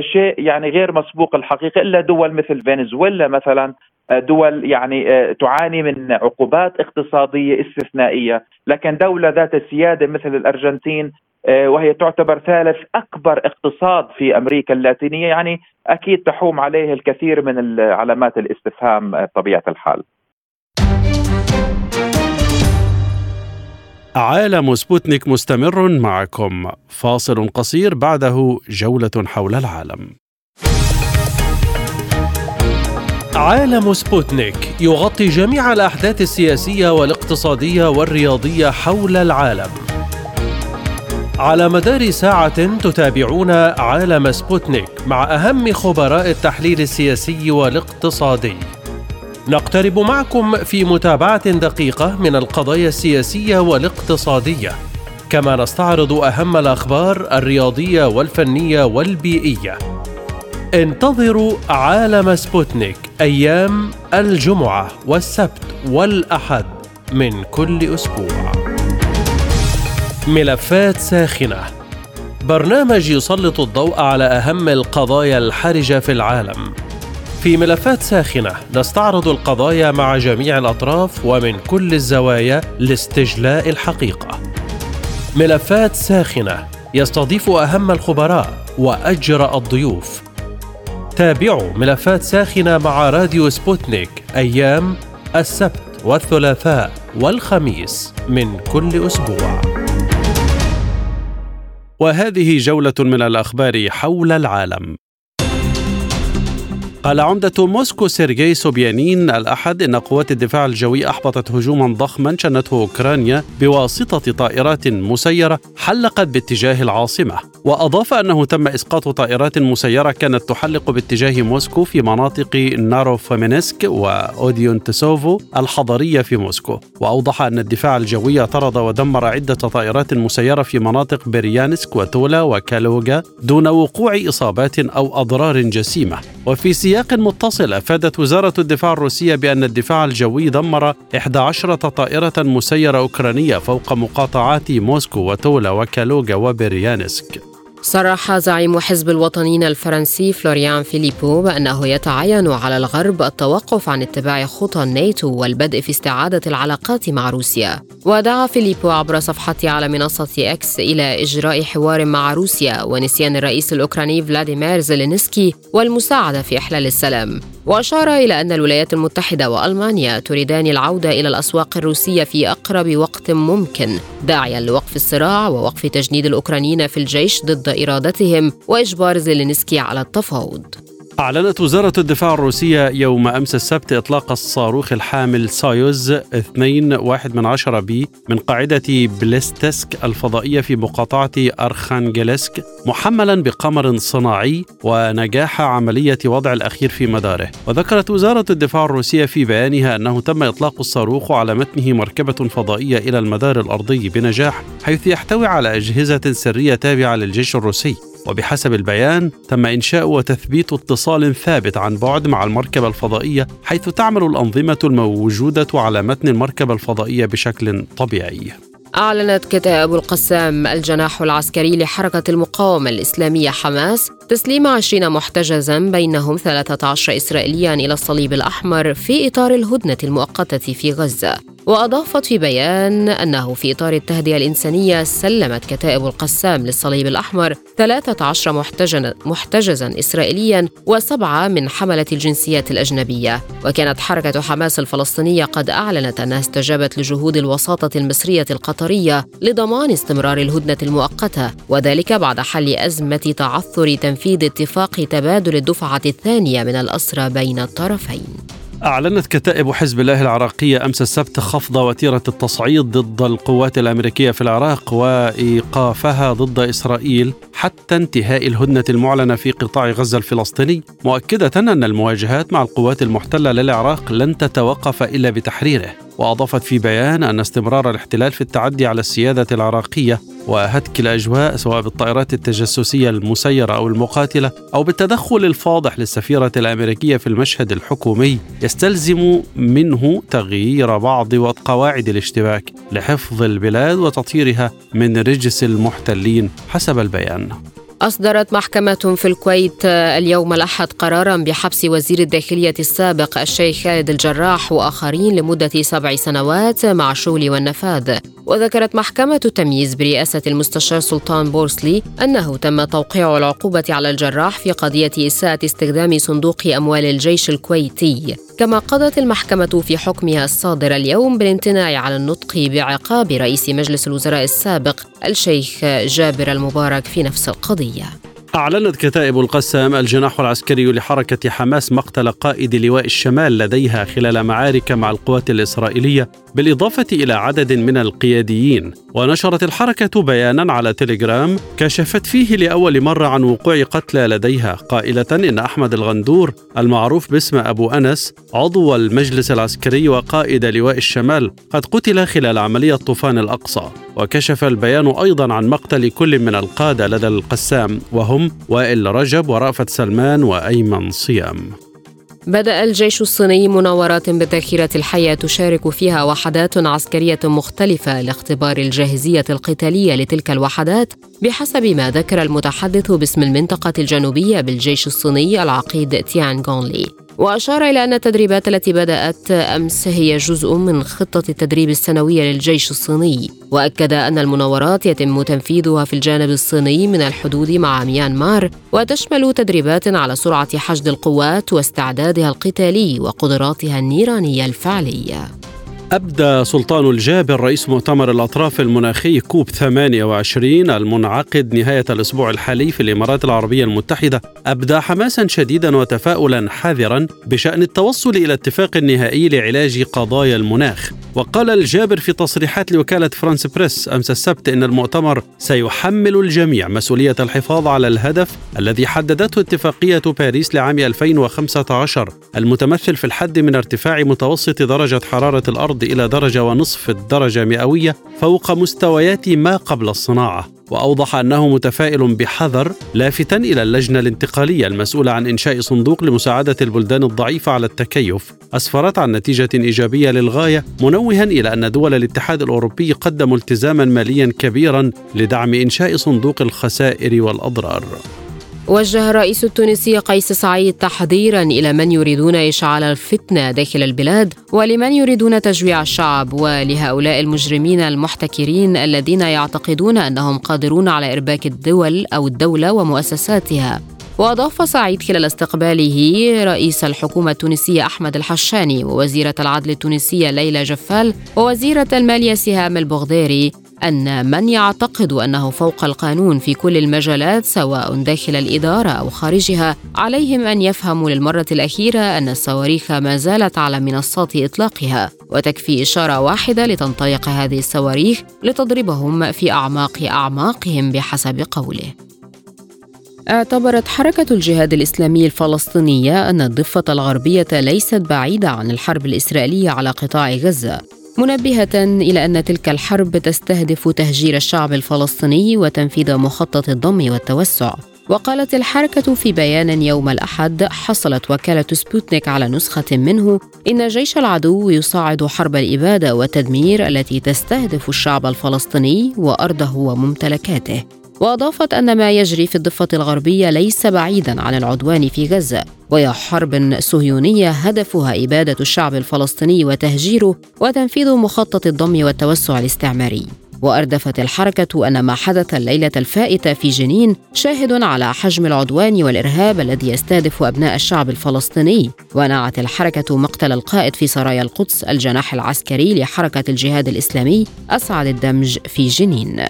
شيء يعني غير مسبوق الحقيقة إلا دول مثل فنزويلا مثلا آه، دول يعني آه، تعاني من عقوبات اقتصادية استثنائية، لكن دولة ذات سيادة مثل الأرجنتين وهي تعتبر ثالث أكبر اقتصاد في أمريكا اللاتينية يعني أكيد تحوم عليه الكثير من علامات الاستفهام بطبيعه الحال. عالم سبوتنيك مستمر معكم. فاصل قصير بعده جولة حول العالم. عالم سبوتنيك يغطي جميع الأحداث السياسية والاقتصادية والرياضية حول العالم. على مدار ساعة تتابعون عالم سبوتنيك مع أهم خبراء التحليل السياسي والاقتصادي. نقترب معكم في متابعة دقيقة من القضايا السياسية والاقتصادية، كما نستعرض أهم الأخبار الرياضية والفنية والبيئية. انتظروا عالم سبوتنيك أيام الجمعة والسبت والأحد من كل أسبوع. ملفات ساخنة برنامج يسلط الضوء على أهم القضايا الحرجة في العالم. في ملفات ساخنة نستعرض القضايا مع جميع الأطراف ومن كل الزوايا لاستجلاء الحقيقة. ملفات ساخنة يستضيف أهم الخبراء وأجرأ الضيوف. تابعوا ملفات ساخنة مع راديو سبوتنيك أيام السبت والثلاثاء والخميس من كل أسبوع. وهذه جولة من الأخبار حول العالم. قال عمدة موسكو سيرجي سوبيانين الأحد إن قوات الدفاع الجوي أحبطت هجوما ضخما شنته أوكرانيا بواسطة طائرات مسيرة حلقت باتجاه العاصمة. وأضاف أنه تم إسقاط طائرات مسيرة كانت تحلق باتجاه موسكو في مناطق ناروفومينسك وأودينتسوفو الحضرية في موسكو. وأوضح أن الدفاع الجوي طرد ودمر عدة طائرات مسيرة في مناطق بريانسك وتولا وكالوغا دون وقوع إصابات أو أضرار جسيمة. وفي سياق متصل أفادت وزارة الدفاع الروسية بأن الدفاع الجوي دمر 11 طائرة مسيرة أوكرانية فوق مقاطعات موسكو وتولا وكالوغا وبريانسك صرح زعيم حزب الوطنيين الفرنسي فلوريان فيليبو بأنه يتعين على الغرب التوقف عن اتباع خطى الناتو والبدء في استعادة العلاقات مع روسيا. ودعا فيليبو عبر صفحته على منصة إكس إلى إجراء حوار مع روسيا ونسيان الرئيس الأوكراني فلاديمير زيلينسكي والمساعدة في إحلال السلام. وأشار إلى أن الولايات المتحدة وألمانيا تريدان العودة إلى الأسواق الروسية في أقرب وقت ممكن داعيا لوقف الصراع ووقف تجنيد الأوكرانيين في الجيش ضد إرادتهم وإجبار زيلينسكي على التفاوض. أعلنت وزارة الدفاع الروسية يوم أمس السبت إطلاق الصاروخ الحامل سويوز 2 واحد من عشرة بي من قاعدة بليسيتسك الفضائية في مقاطعة أرخانجيلسك محملا بقمر صناعي ونجاح عملية وضع الأخير في مداره. وذكرت وزارة الدفاع الروسية في بيانها أنه تم إطلاق الصاروخ على متنه مركبة فضائية إلى المدار الأرضي بنجاح حيث يحتوي على أجهزة سرية تابعة للجيش الروسي. وبحسب البيان تم إنشاء وتثبيت اتصال ثابت عن بعد مع المركبة الفضائية حيث تعمل الأنظمة الموجودة على متن المركبة الفضائية بشكل طبيعي. أعلنت كتائب القسام الجناح العسكري لحركة المقاومة الإسلامية حماس تسليم 20 محتجزا بينهم 13 إسرائيليا إلى الصليب الأحمر في إطار الهدنة المؤقتة في غزة. وأضافت في بيان أنه في إطار التهدئة الإنسانية سلمت كتائب القسام للصليب الأحمر 13 محتجزا, محتجزا إسرائيليا وسبعة من حملة الجنسيات الأجنبية. وكانت حركة حماس الفلسطينية قد أعلنت أنها استجابت لجهود الوساطة المصرية القطرية لضمان استمرار الهدنة المؤقتة وذلك بعد حل أزمة تعثر تنفيذ اتفاق تبادل الدفعة الثانية من الأسرى بين الطرفين. أعلنت كتائب حزب الله العراقية أمس السبت خفض وتيرة التصعيد ضد القوات الأمريكية في العراق وإيقافها ضد إسرائيل حتى انتهاء الهدنة المعلنة في قطاع غزة الفلسطيني مؤكدة أن المواجهات مع القوات المحتلة للعراق لن تتوقف إلا بتحريره. وأضافت في بيان أن استمرار الاحتلال في التعدي على السيادة العراقية وهتك الأجواء سواء بالطائرات التجسسية المسيرة أو المقاتلة أو بالتدخل الفاضح للسفيرة الأمريكية في المشهد الحكومي يستلزم منه تغيير بعض قواعد الاشتباك لحفظ البلاد وتطهيرها من رجس المحتلين حسب البيان. أصدرت محكمة في الكويت اليوم الأحد قرارا بحبس وزير الداخلية السابق الشيخ خالد الجراح وآخرين لمدة سبع سنوات مع الشغل والنفاذ. وذكرت محكمة التمييز برئاسة المستشار سلطان بورسلي أنه تم توقيع العقوبة على الجراح في قضية إساءة استخدام صندوق أموال الجيش الكويتي. كما قضت المحكمة في حكمها الصادر اليوم بالامتناع على النطق بعقاب رئيس مجلس الوزراء السابق الشيخ جابر المبارك في نفس القضية. أعلنت كتائب القسام الجناح العسكري لحركة حماس مقتل قائد لواء الشمال لديها خلال معارك مع القوات الإسرائيلية بالإضافة إلى عدد من القياديين. ونشرت الحركة بيانا على تليجرام كشفت فيه لأول مرة عن وقوع قتلى لديها قائلة إن أحمد الغندور المعروف باسم أبو أنس عضو المجلس العسكري وقائد لواء الشمال قد قتل خلال عملية طوفان الأقصى. وكشف البيان أيضا عن مقتل كل من القادة لدى القسام وهم وائل رجب ورأفت سلمان وأيمن صيام. بدأ الجيش الصيني مناورات بالذاكرة الحية تشارك فيها وحدات عسكرية مختلفة لاختبار الجاهزية القتالية لتلك الوحدات بحسب ما ذكر المتحدث باسم المنطقة الجنوبية بالجيش الصيني العقيد تيان غونلي وأشار إلى أن التدريبات التي بدأت أمس هي جزء من خطة التدريب السنوية للجيش الصيني وأكد أن المناورات يتم تنفيذها في الجانب الصيني من الحدود مع ميانمار وتشمل تدريبات على سرعة حشد القوات واستعدادها القتالي وقدراتها النيرانية الفعلية. أبدى سلطان الجابر رئيس مؤتمر الأطراف المناخي كوب 28 المنعقد نهاية الأسبوع الحالي في الإمارات العربية المتحدة أبدى حماسا شديدا وتفاؤلا حذرا بشأن التوصل إلى اتفاق نهائي لعلاج قضايا المناخ. وقال الجابر في تصريحات لوكالة فرانس بريس أمس السبت إن المؤتمر سيحمل الجميع مسؤولية الحفاظ على الهدف الذي حددته اتفاقية باريس لعام 2015 المتمثل في الحد من ارتفاع متوسط درجة حرارة الأرض الأرض إلى درجة ونصف الدرجة مئوية فوق مستويات ما قبل الصناعة وأوضح أنه متفائل بحذر لافتا إلى اللجنة الانتقالية المسؤولة عن إنشاء صندوق لمساعدة البلدان الضعيفة على التكيف. أسفرت عن نتيجة إيجابية للغاية منوها إلى أن دول الاتحاد الأوروبي قدموا التزاما ماليا كبيرا لدعم إنشاء صندوق الخسائر والأضرار. وجه الرئيس التونسي قيس سعيد تحذيرا إلى من يريدون إشعال الفتنة داخل البلاد ولمن يريدون تجويع الشعب ولهؤلاء المجرمين المحتكرين الذين يعتقدون أنهم قادرون على إرباك الدول أو الدولة ومؤسساتها. وأضاف سعيد خلال استقباله رئيس الحكومة التونسية أحمد الحشاني ووزيرة العدل التونسية ليلى جفال ووزيرة الماليه سهام البغديري أن من يعتقد أنه فوق القانون في كل المجالات سواء داخل الإدارة أو خارجها عليهم أن يفهموا للمرة الأخيرة أن الصواريخ ما زالت على منصات إطلاقها وتكفي إشارة واحدة لتنطلق هذه الصواريخ لتضربهم في أعماق أعماقهم بحسب قوله. اعتبرت حركة الجهاد الإسلامي الفلسطينية أن الضفة الغربية ليست بعيدة عن الحرب الإسرائيلية على قطاع غزة. منبهة إلى أن تلك الحرب تستهدف تهجير الشعب الفلسطيني وتنفيذ مخطط الضم والتوسع. وقالت الحركة في بيان يوم الأحد حصلت وكالة سبوتنيك على نسخة منه إن جيش العدو يصعد حرب الإبادة والتدمير التي تستهدف الشعب الفلسطيني وأرضه وممتلكاته. وأضافت أن ما يجري في الضفة الغربية ليس بعيدا عن العدوان في غزة وهي حرب صهيونية هدفها إبادة الشعب الفلسطيني وتهجيره وتنفيذ مخطط الضم والتوسع الاستعماري. وأردفت الحركة أن ما حدث الليلة الفائتة في جنين شاهد على حجم العدوان والإرهاب الذي يستهدف أبناء الشعب الفلسطيني. ونعت الحركة مقتل القائد في سرايا القدس الجناح العسكري لحركة الجهاد الإسلامي أسعد الدمج في جنين.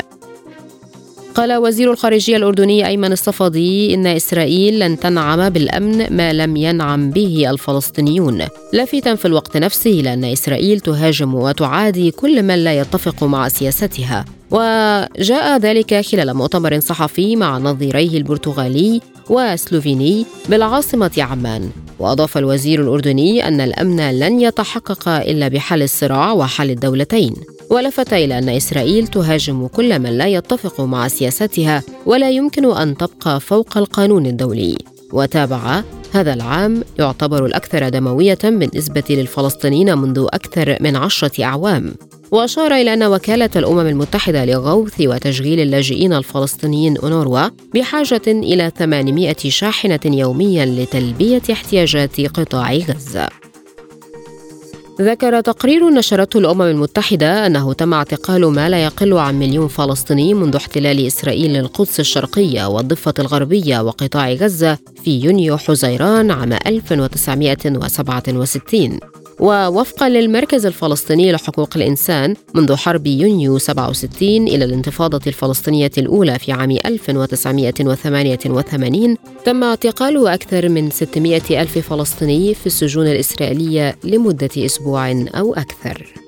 قال وزير الخارجية الأردني أيمن الصفدي إن إسرائيل لن تنعم بالأمن ما لم ينعم به الفلسطينيون. لافتا في الوقت نفسه لأن إسرائيل تهاجم وتعادي كل من لا يتفق مع سياستها. وجاء ذلك خلال مؤتمر صحفي مع نظيريه البرتغالي وسلوفيني بالعاصمة عمان. وأضاف الوزير الأردني أن الأمن لن يتحقق إلا بحل الصراع وحل الدولتين. ولفت إلى أن إسرائيل تهاجم كل من لا يتفق مع سياستها ولا يمكن أن تبقى فوق القانون الدولي. وتابع هذا العام يعتبر الأكثر دموية بالنسبة للفلسطينيين منذ أكثر من عشرة أعوام. وأشار إلى أن وكالة الأمم المتحدة لغوث وتشغيل اللاجئين الفلسطينيين أونروا بحاجة إلى 800 شاحنة يوميا لتلبية احتياجات قطاع غزة. ذكر تقرير نشرته الأمم المتحدة أنه تم اعتقال ما لا يقل عن مليون فلسطيني منذ احتلال إسرائيل للقدس الشرقية والضفة الغربية وقطاع غزة في يونيو حزيران عام 1967 ووفقا للمركز الفلسطيني لحقوق الإنسان منذ حرب يونيو 67 إلى الانتفاضة الفلسطينية الأولى في عام 1988 تم اعتقال أكثر من 600 ألف فلسطيني في السجون الإسرائيلية لمدة أسبوع أو أكثر.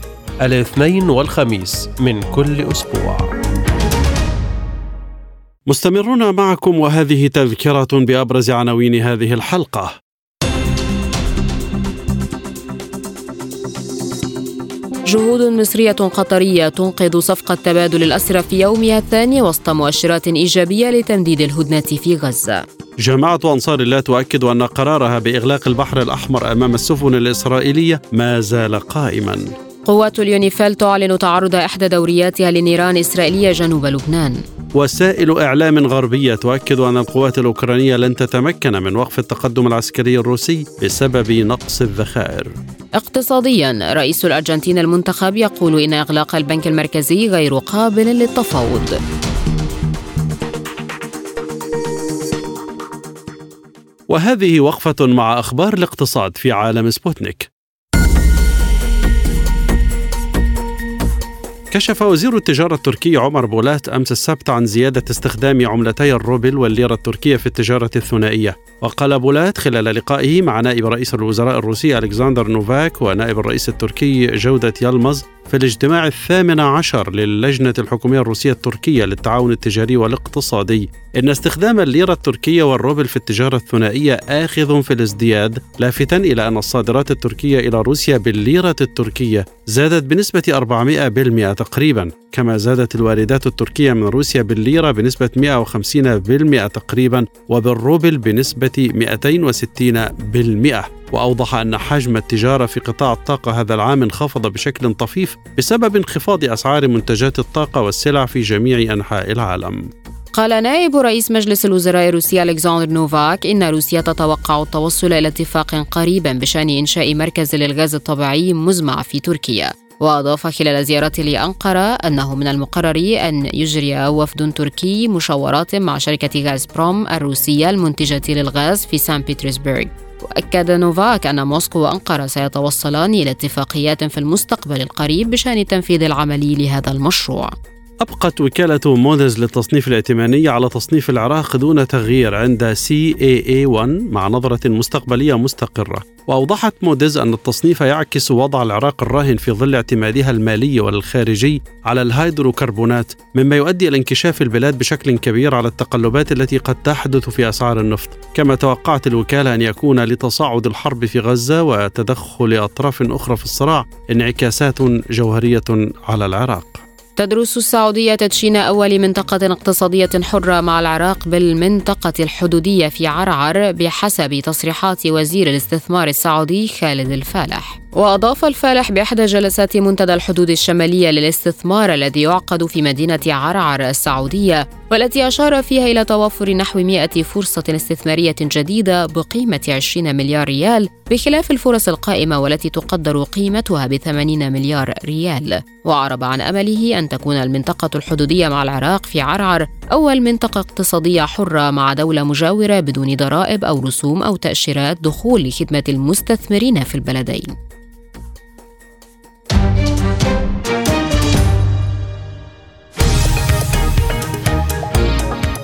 الاثنين والخميس من كل أسبوع. مستمرون معكم وهذه تذكرة بأبرز عناوين هذه الحلقة. جهود مصرية قطرية تنقذ صفقة تبادل الأسرى في يومها الثاني وسط مؤشرات إيجابية لتمديد الهدنة في غزة. جماعة أنصار الله تؤكد أن قرارها بإغلاق البحر الأحمر أمام السفن الإسرائيلية ما زال قائما. قوات اليونيفيل تعلن تعرض إحدى دورياتها لنيران إسرائيلية جنوب لبنان. وسائل إعلام غربية تؤكد أن القوات الأوكرانية لن تتمكن من وقف التقدم العسكري الروسي بسبب نقص الذخائر. اقتصاديا رئيس الأرجنتين المنتخب يقول إن إغلاق البنك المركزي غير قابل للتفاوض. وهذه وقفة مع أخبار الاقتصاد في عالم سبوتنيك. كشف وزير التجارة التركي عمر بولات أمس السبت عن زيادة استخدام عملتي الروبل والليرة التركية في التجارة الثنائية. وقال بولات خلال لقائه مع نائب رئيس الوزراء الروسي ألكسندر نوفاك ونائب الرئيس التركي جودت يلماز في الاجتماع الثامن عشر للجنة الحكومية الروسية التركية للتعاون التجاري والاقتصادي. إن استخدام الليرة التركية والروبل في التجارة الثنائية آخذ في الازدياد لافتا إلى أن الصادرات التركية إلى روسيا بالليرة التركية زادت بنسبة 400% تقريبا كما زادت الواردات التركية من روسيا بالليرة بنسبة 150% تقريبا وبالروبل بنسبة 260% وأوضح أن حجم التجارة في قطاع الطاقة هذا العام انخفض بشكل طفيف بسبب انخفاض أسعار منتجات الطاقة والسلع في جميع أنحاء العالم. قال نائب رئيس مجلس الوزراء الروسي ألكسندر نوفاك إن روسيا تتوقع التوصل إلى اتفاق قريبا بشأن إنشاء مركز للغاز الطبيعي مزمع في تركيا. وأضاف خلال زيارته لأنقرة أنه من المقرر أن يجري وفد تركي مشاورات مع شركة غاز بروم الروسية المنتجة للغاز في سان بيترسبرغ. وأكد نوفاك أن موسكو وأنقرة سيتوصلان إلى اتفاقيات في المستقبل القريب بشأن التنفيذ العملي لهذا المشروع. أبقت وكالة مودز للتصنيف الائتماني على تصنيف العراق دون تغيير عند CAA1 مع نظرة مستقبلية مستقرة. وأوضحت مودز أن التصنيف يعكس وضع العراق الراهن في ظل اعتمادها المالي والخارجي على الهيدروكربونات مما يؤدي إلى انكشاف البلاد بشكل كبير على التقلبات التي قد تحدث في أسعار النفط. كما توقعت الوكالة أن يكون لتصاعد الحرب في غزة وتدخل أطراف أخرى في الصراع انعكاسات جوهرية على العراق. تدرس السعودية تدشين أول منطقة اقتصادية حرة مع العراق بالمنطقة الحدودية في عرعر بحسب تصريحات وزير الاستثمار السعودي خالد الفالح. وأضاف الفالح بإحدى جلسات منتدى الحدود الشمالية للاستثمار الذي يعقد في مدينة عرعر السعودية والتي أشار فيها إلى توفر نحو 100 فرصة استثمارية جديدة بقيمة 20 مليار ريال بخلاف الفرص القائمة والتي تقدر قيمتها ب 80 مليار ريال. وأعرب عن أمله أن تكون المنطقة الحدودية مع العراق في عرعر أول منطقة اقتصادية حرة مع دولة مجاورة بدون ضرائب أو رسوم أو تأشيرات دخول لخدمة المستثمرين في البلدين.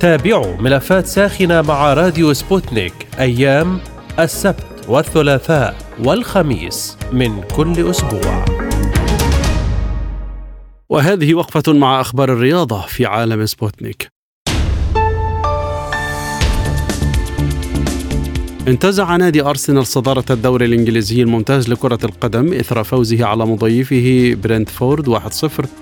تابعوا ملفات ساخنة مع راديو سبوتنيك أيام السبت والثلاثاء والخميس من كل أسبوع. وهذه وقفة مع أخبار الرياضة في عالم سبوتنيك انتزع نادي أرسنال صدارة الدوري الإنجليزي الممتاز لكرة القدم إثر فوزه على مضيفه برنتفورد 1-0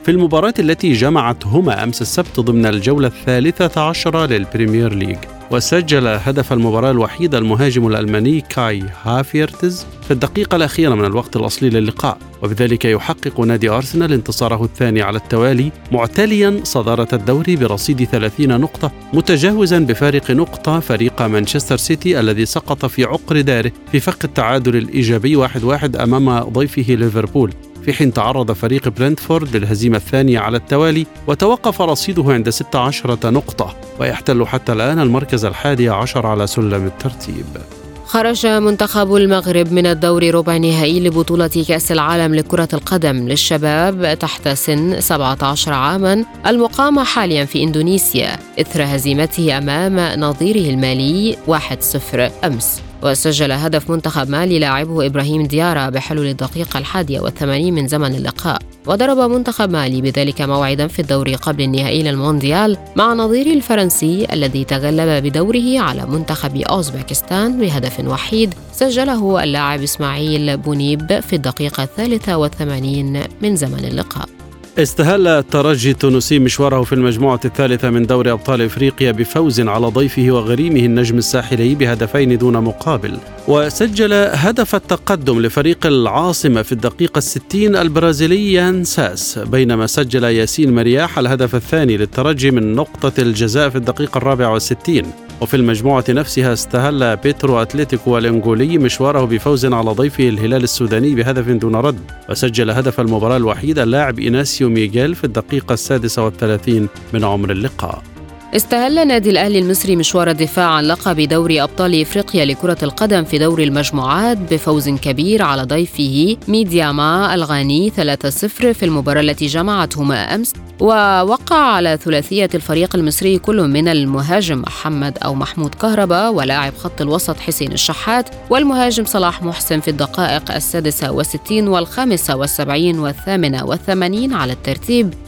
في المباراة التي جمعتهما أمس السبت ضمن الجولة الثالثة عشرة لل Premier League. وسجل هدف المباراة الوحيد المهاجم الألماني كاي هافيرتز في الدقيقة الأخيرة من الوقت الأصلي للقاء. وبذلك يحقق نادي أرسنال انتصاره الثاني على التوالي معتليا صدارة الدوري برصيد 30 نقطة متجاوزا بفارق نقطة فريق مانشستر سيتي الذي سقط في عقر داره في فخ التعادل الإيجابي 1-1 أمام ضيفه ليفربول. في حين تعرض فريق برنتفورد للهزيمة الثانية على التوالي وتوقف رصيده عند 16 نقطة ويحتل حتى الآن المركز الحادي عشر على سلم الترتيب. خرج منتخب المغرب من الدور ربع نهائي لبطولة كأس العالم لكرة القدم للشباب تحت سن 17 عاما المقامة حاليا في إندونيسيا إثر هزيمته أمام نظيره المالي 1-0 أمس. وسجل هدف منتخب مالي لاعبه إبراهيم ديارا بحلول الدقيقة الحادية والثمانين من زمن اللقاء. وضرب منتخب مالي بذلك موعدا في الدور قبل النهائي للمونديال مع نظيره الفرنسي الذي تغلب بدوره على منتخب أوزبكستان بهدف وحيد سجله اللاعب إسماعيل بونيب في الدقيقة الثالثة والثمانين من زمن اللقاء. استهل الترجي التونسي مشواره في المجموعة الثالثة من دوري أبطال إفريقيا بفوز على ضيفه وغريمه النجم الساحلي بهدفين دون مقابل. وسجل هدف التقدم لفريق العاصمة في الدقيقة الستين البرازيلي يان ساس بينما سجل ياسين مرياح الهدف الثاني للترجي من نقطة الجزاء في الدقيقة الرابعة والستين. وفي المجموعة نفسها استهل بيترو أتلتيكو الإنغولي مشواره بفوز على ضيفه الهلال السوداني بهدف دون رد. وسجل هدف المباراة الوحيد اللاعب إيناسيو ميغيل في الدقيقة السادسة والثلاثين من عمر اللقاء. استهل نادي الأهلي المصري مشوار الدفاع عن لقب دوري أبطال إفريقيا لكرة القدم في دوري المجموعات بفوز كبير على ضيفه ميدياما الغاني 3-0 في المباراة التي جمعتهما أمس ووقع على ثلاثية الفريق المصري كل من المهاجم محمد أو محمود كهربا ولاعب خط الوسط حسين الشحات والمهاجم صلاح محسن في الدقائق السادسة والستين والخامسة والسبعين والثامنة والثمانين على الترتيب.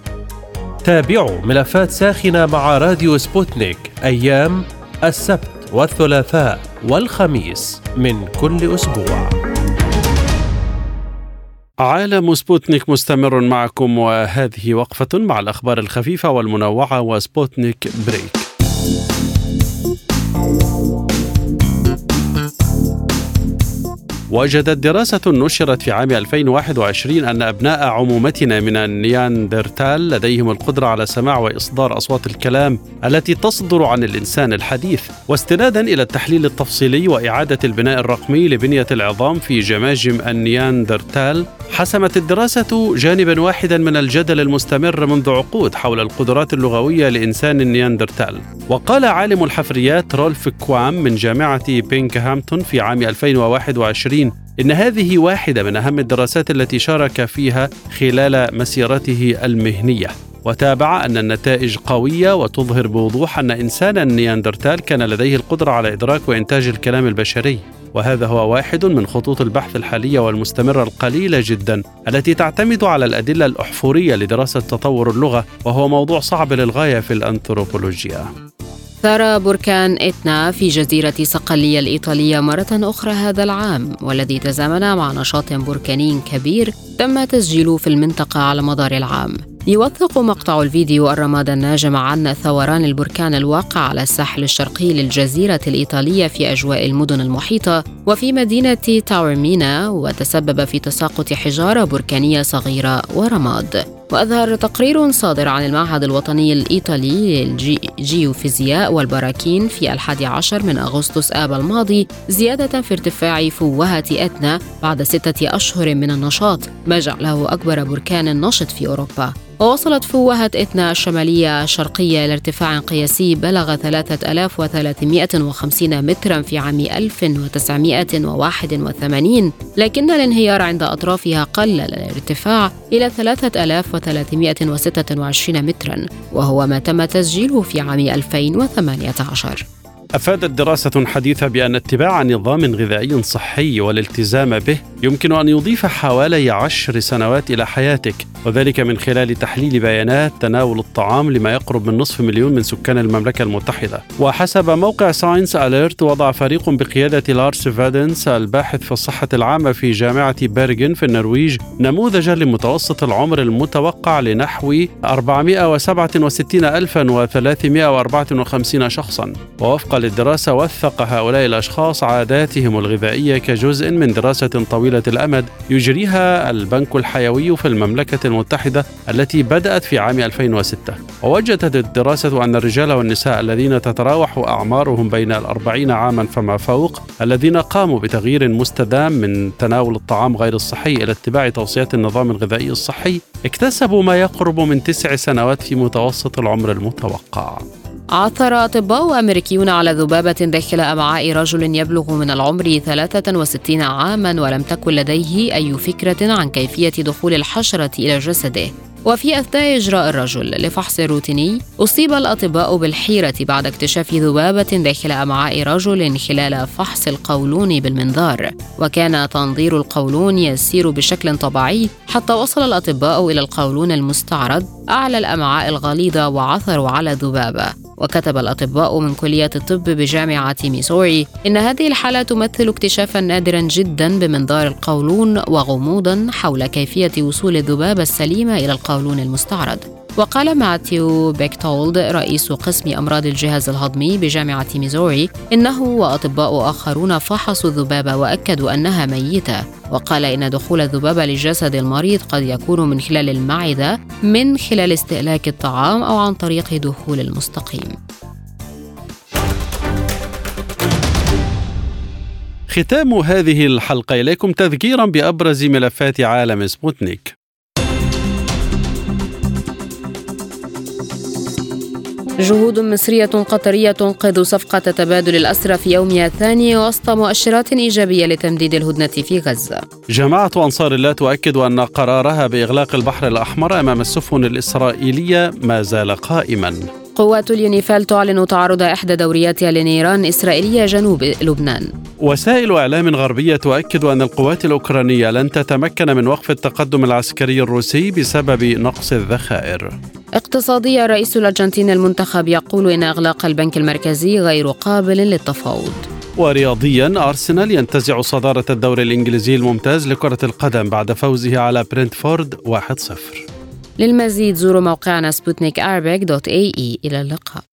تابعوا ملفات ساخنة مع راديو سبوتنيك أيام السبت والثلاثاء والخميس من كل أسبوع. عالم سبوتنيك مستمر معكم وهذه وقفة مع الأخبار الخفيفة والمنوعة وسبوتنيك Break وجدت دراسة نشرت في عام 2021 أن أبناء عمومتنا من النياندرتال لديهم القدرة على سماع وإصدار أصوات الكلام التي تصدر عن الإنسان الحديث واستنادا إلى التحليل التفصيلي وإعادة البناء الرقمي لبنية العظام في جماجم النياندرتال. حسمت الدراسة جانبا واحدا من الجدل المستمر منذ عقود حول القدرات اللغوية لإنسان النياندرتال. وقال عالم الحفريات رولف كوام من جامعة بينكهامتون في عام 2021 إن هذه واحدة من أهم الدراسات التي شارك فيها خلال مسيرته المهنية. وتابع أن النتائج قوية وتظهر بوضوح أن إنسان النياندرتال كان لديه القدرة على إدراك وإنتاج الكلام البشري. وهذا هو واحد من خطوط البحث الحالية والمستمرة القليلة جدا التي تعتمد على الأدلة الأحفورية لدراسة تطور اللغة وهو موضوع صعب للغاية في الأنثروبولوجيا. ثار بركان إتنا في جزيرة صقلية الإيطالية مرة أخرى هذا العام والذي تزامن مع نشاط بركاني كبير تم تسجيله في المنطقة على مدار العام. يوثق مقطع الفيديو الرماد الناجم عن ثوران البركان الواقع على الساحل الشرقي للجزيرة الإيطالية في أجواء المدن المحيطة وفي مدينة تاورمينا وتسبب في تساقط حجارة بركانية صغيرة ورماد. وأظهر تقرير صادر عن المعهد الوطني الإيطالي للجيوفيزياء والبراكين في الحادي عشر من أغسطس آب الماضي زيادة في ارتفاع فوهة أتنا بعد ستة أشهر من النشاط. ما جعله أكبر بركان نشط في أوروبا. ووصلت فوهة إتنا الشمالية الشرقية لارتفاع قياسي بلغ 3350 مترا في عام 1981 لكن الانهيار عند أطرافها قلل الارتفاع إلى 3326 مترا وهو ما تم تسجيله في عام 2018 أفادت دراسة حديثة بأن اتباع نظام غذائي صحي والالتزام به يمكن أن يضيف حوالي عشر سنوات إلى حياتك وذلك من خلال تحليل بيانات تناول الطعام لما يقرب من نصف مليون من سكان المملكة المتحدة. وحسب موقع Science Alert وضع فريق بقيادة لارس فادنس الباحث في الصحة العامة في جامعة بيرغن في النرويج نموذجا لمتوسط العمر المتوقع لنحو 467354 شخصا. للدراسة وثق هؤلاء الأشخاص عاداتهم الغذائية كجزء من دراسة طويلة الأمد يجريها البنك الحيوي في المملكة المتحدة التي بدأت في عام 2006 ووجدت الدراسة أن الرجال والنساء الذين تتراوح أعمارهم بين الأربعين عاما فما فوق الذين قاموا بتغيير مستدام من تناول الطعام غير الصحي إلى اتباع توصيات النظام الغذائي الصحي اكتسبوا ما يقرب من تسع سنوات في متوسط العمر المتوقع. عثر أطباء أمريكيون على ذبابة داخل أمعاء رجل يبلغ من العمر 63 عاما ولم تكن لديه أي فكرة عن كيفية دخول الحشرة إلى جسده. وفي أثناء إجراء الرجل لفحص روتيني أصيب الأطباء بالحيرة بعد اكتشاف ذبابة داخل أمعاء رجل خلال فحص القولون بالمنظار. وكان تنظير القولون يسير بشكل طبيعي حتى وصل الأطباء إلى القولون المستعرض أعلى الأمعاء الغليظة وعثروا على ذبابة وكتب الأطباء من كلية الطب بجامعة ميسوري إن هذه الحالة تمثل اكتشافا نادرا جدا بمنظار القولون وغموضا حول كيفية وصول الذبابة السليمة إلى القولون. المستعرض. وقال ماثيو بيكتولد رئيس قسم أمراض الجهاز الهضمي بجامعة ميزوري إنه وأطباء آخرون فحصوا الذبابة وأكدوا أنها ميتة. وقال إن دخول الذبابة لجسد المريض قد يكون من خلال المعدة من خلال استهلاك الطعام أو عن طريق دخول المستقيم. ختام هذه الحلقة إليكم تذكيرا بأبرز ملفات عالم سبوتنيك. جهود مصرية قطرية تنقذ صفقة تبادل الأسرى في يومها الثاني وسط مؤشرات إيجابية لتمديد الهدنة في غزة. جماعة أنصار الله تؤكد أن قرارها بإغلاق البحر الأحمر أمام السفن الإسرائيلية ما زال قائما. قوات اليونيفال تعلن تعرض إحدى دورياتها لنيران إسرائيلية جنوب لبنان. وسائل إعلام غربية تؤكد أن القوات الأوكرانية لن تتمكن من وقف التقدم العسكري الروسي بسبب نقص الذخائر. اقتصاديا رئيس الأرجنتين المنتخب يقول إن إغلاق البنك المركزي غير قابل للتفاوض. ورياضيا أرسنال ينتزع صدارة الدوري الإنجليزي الممتاز لكرة القدم بعد فوزه على برنتفورد 1-0 للمزيد زوروا موقعنا سبوتنيك إلى اللقاء.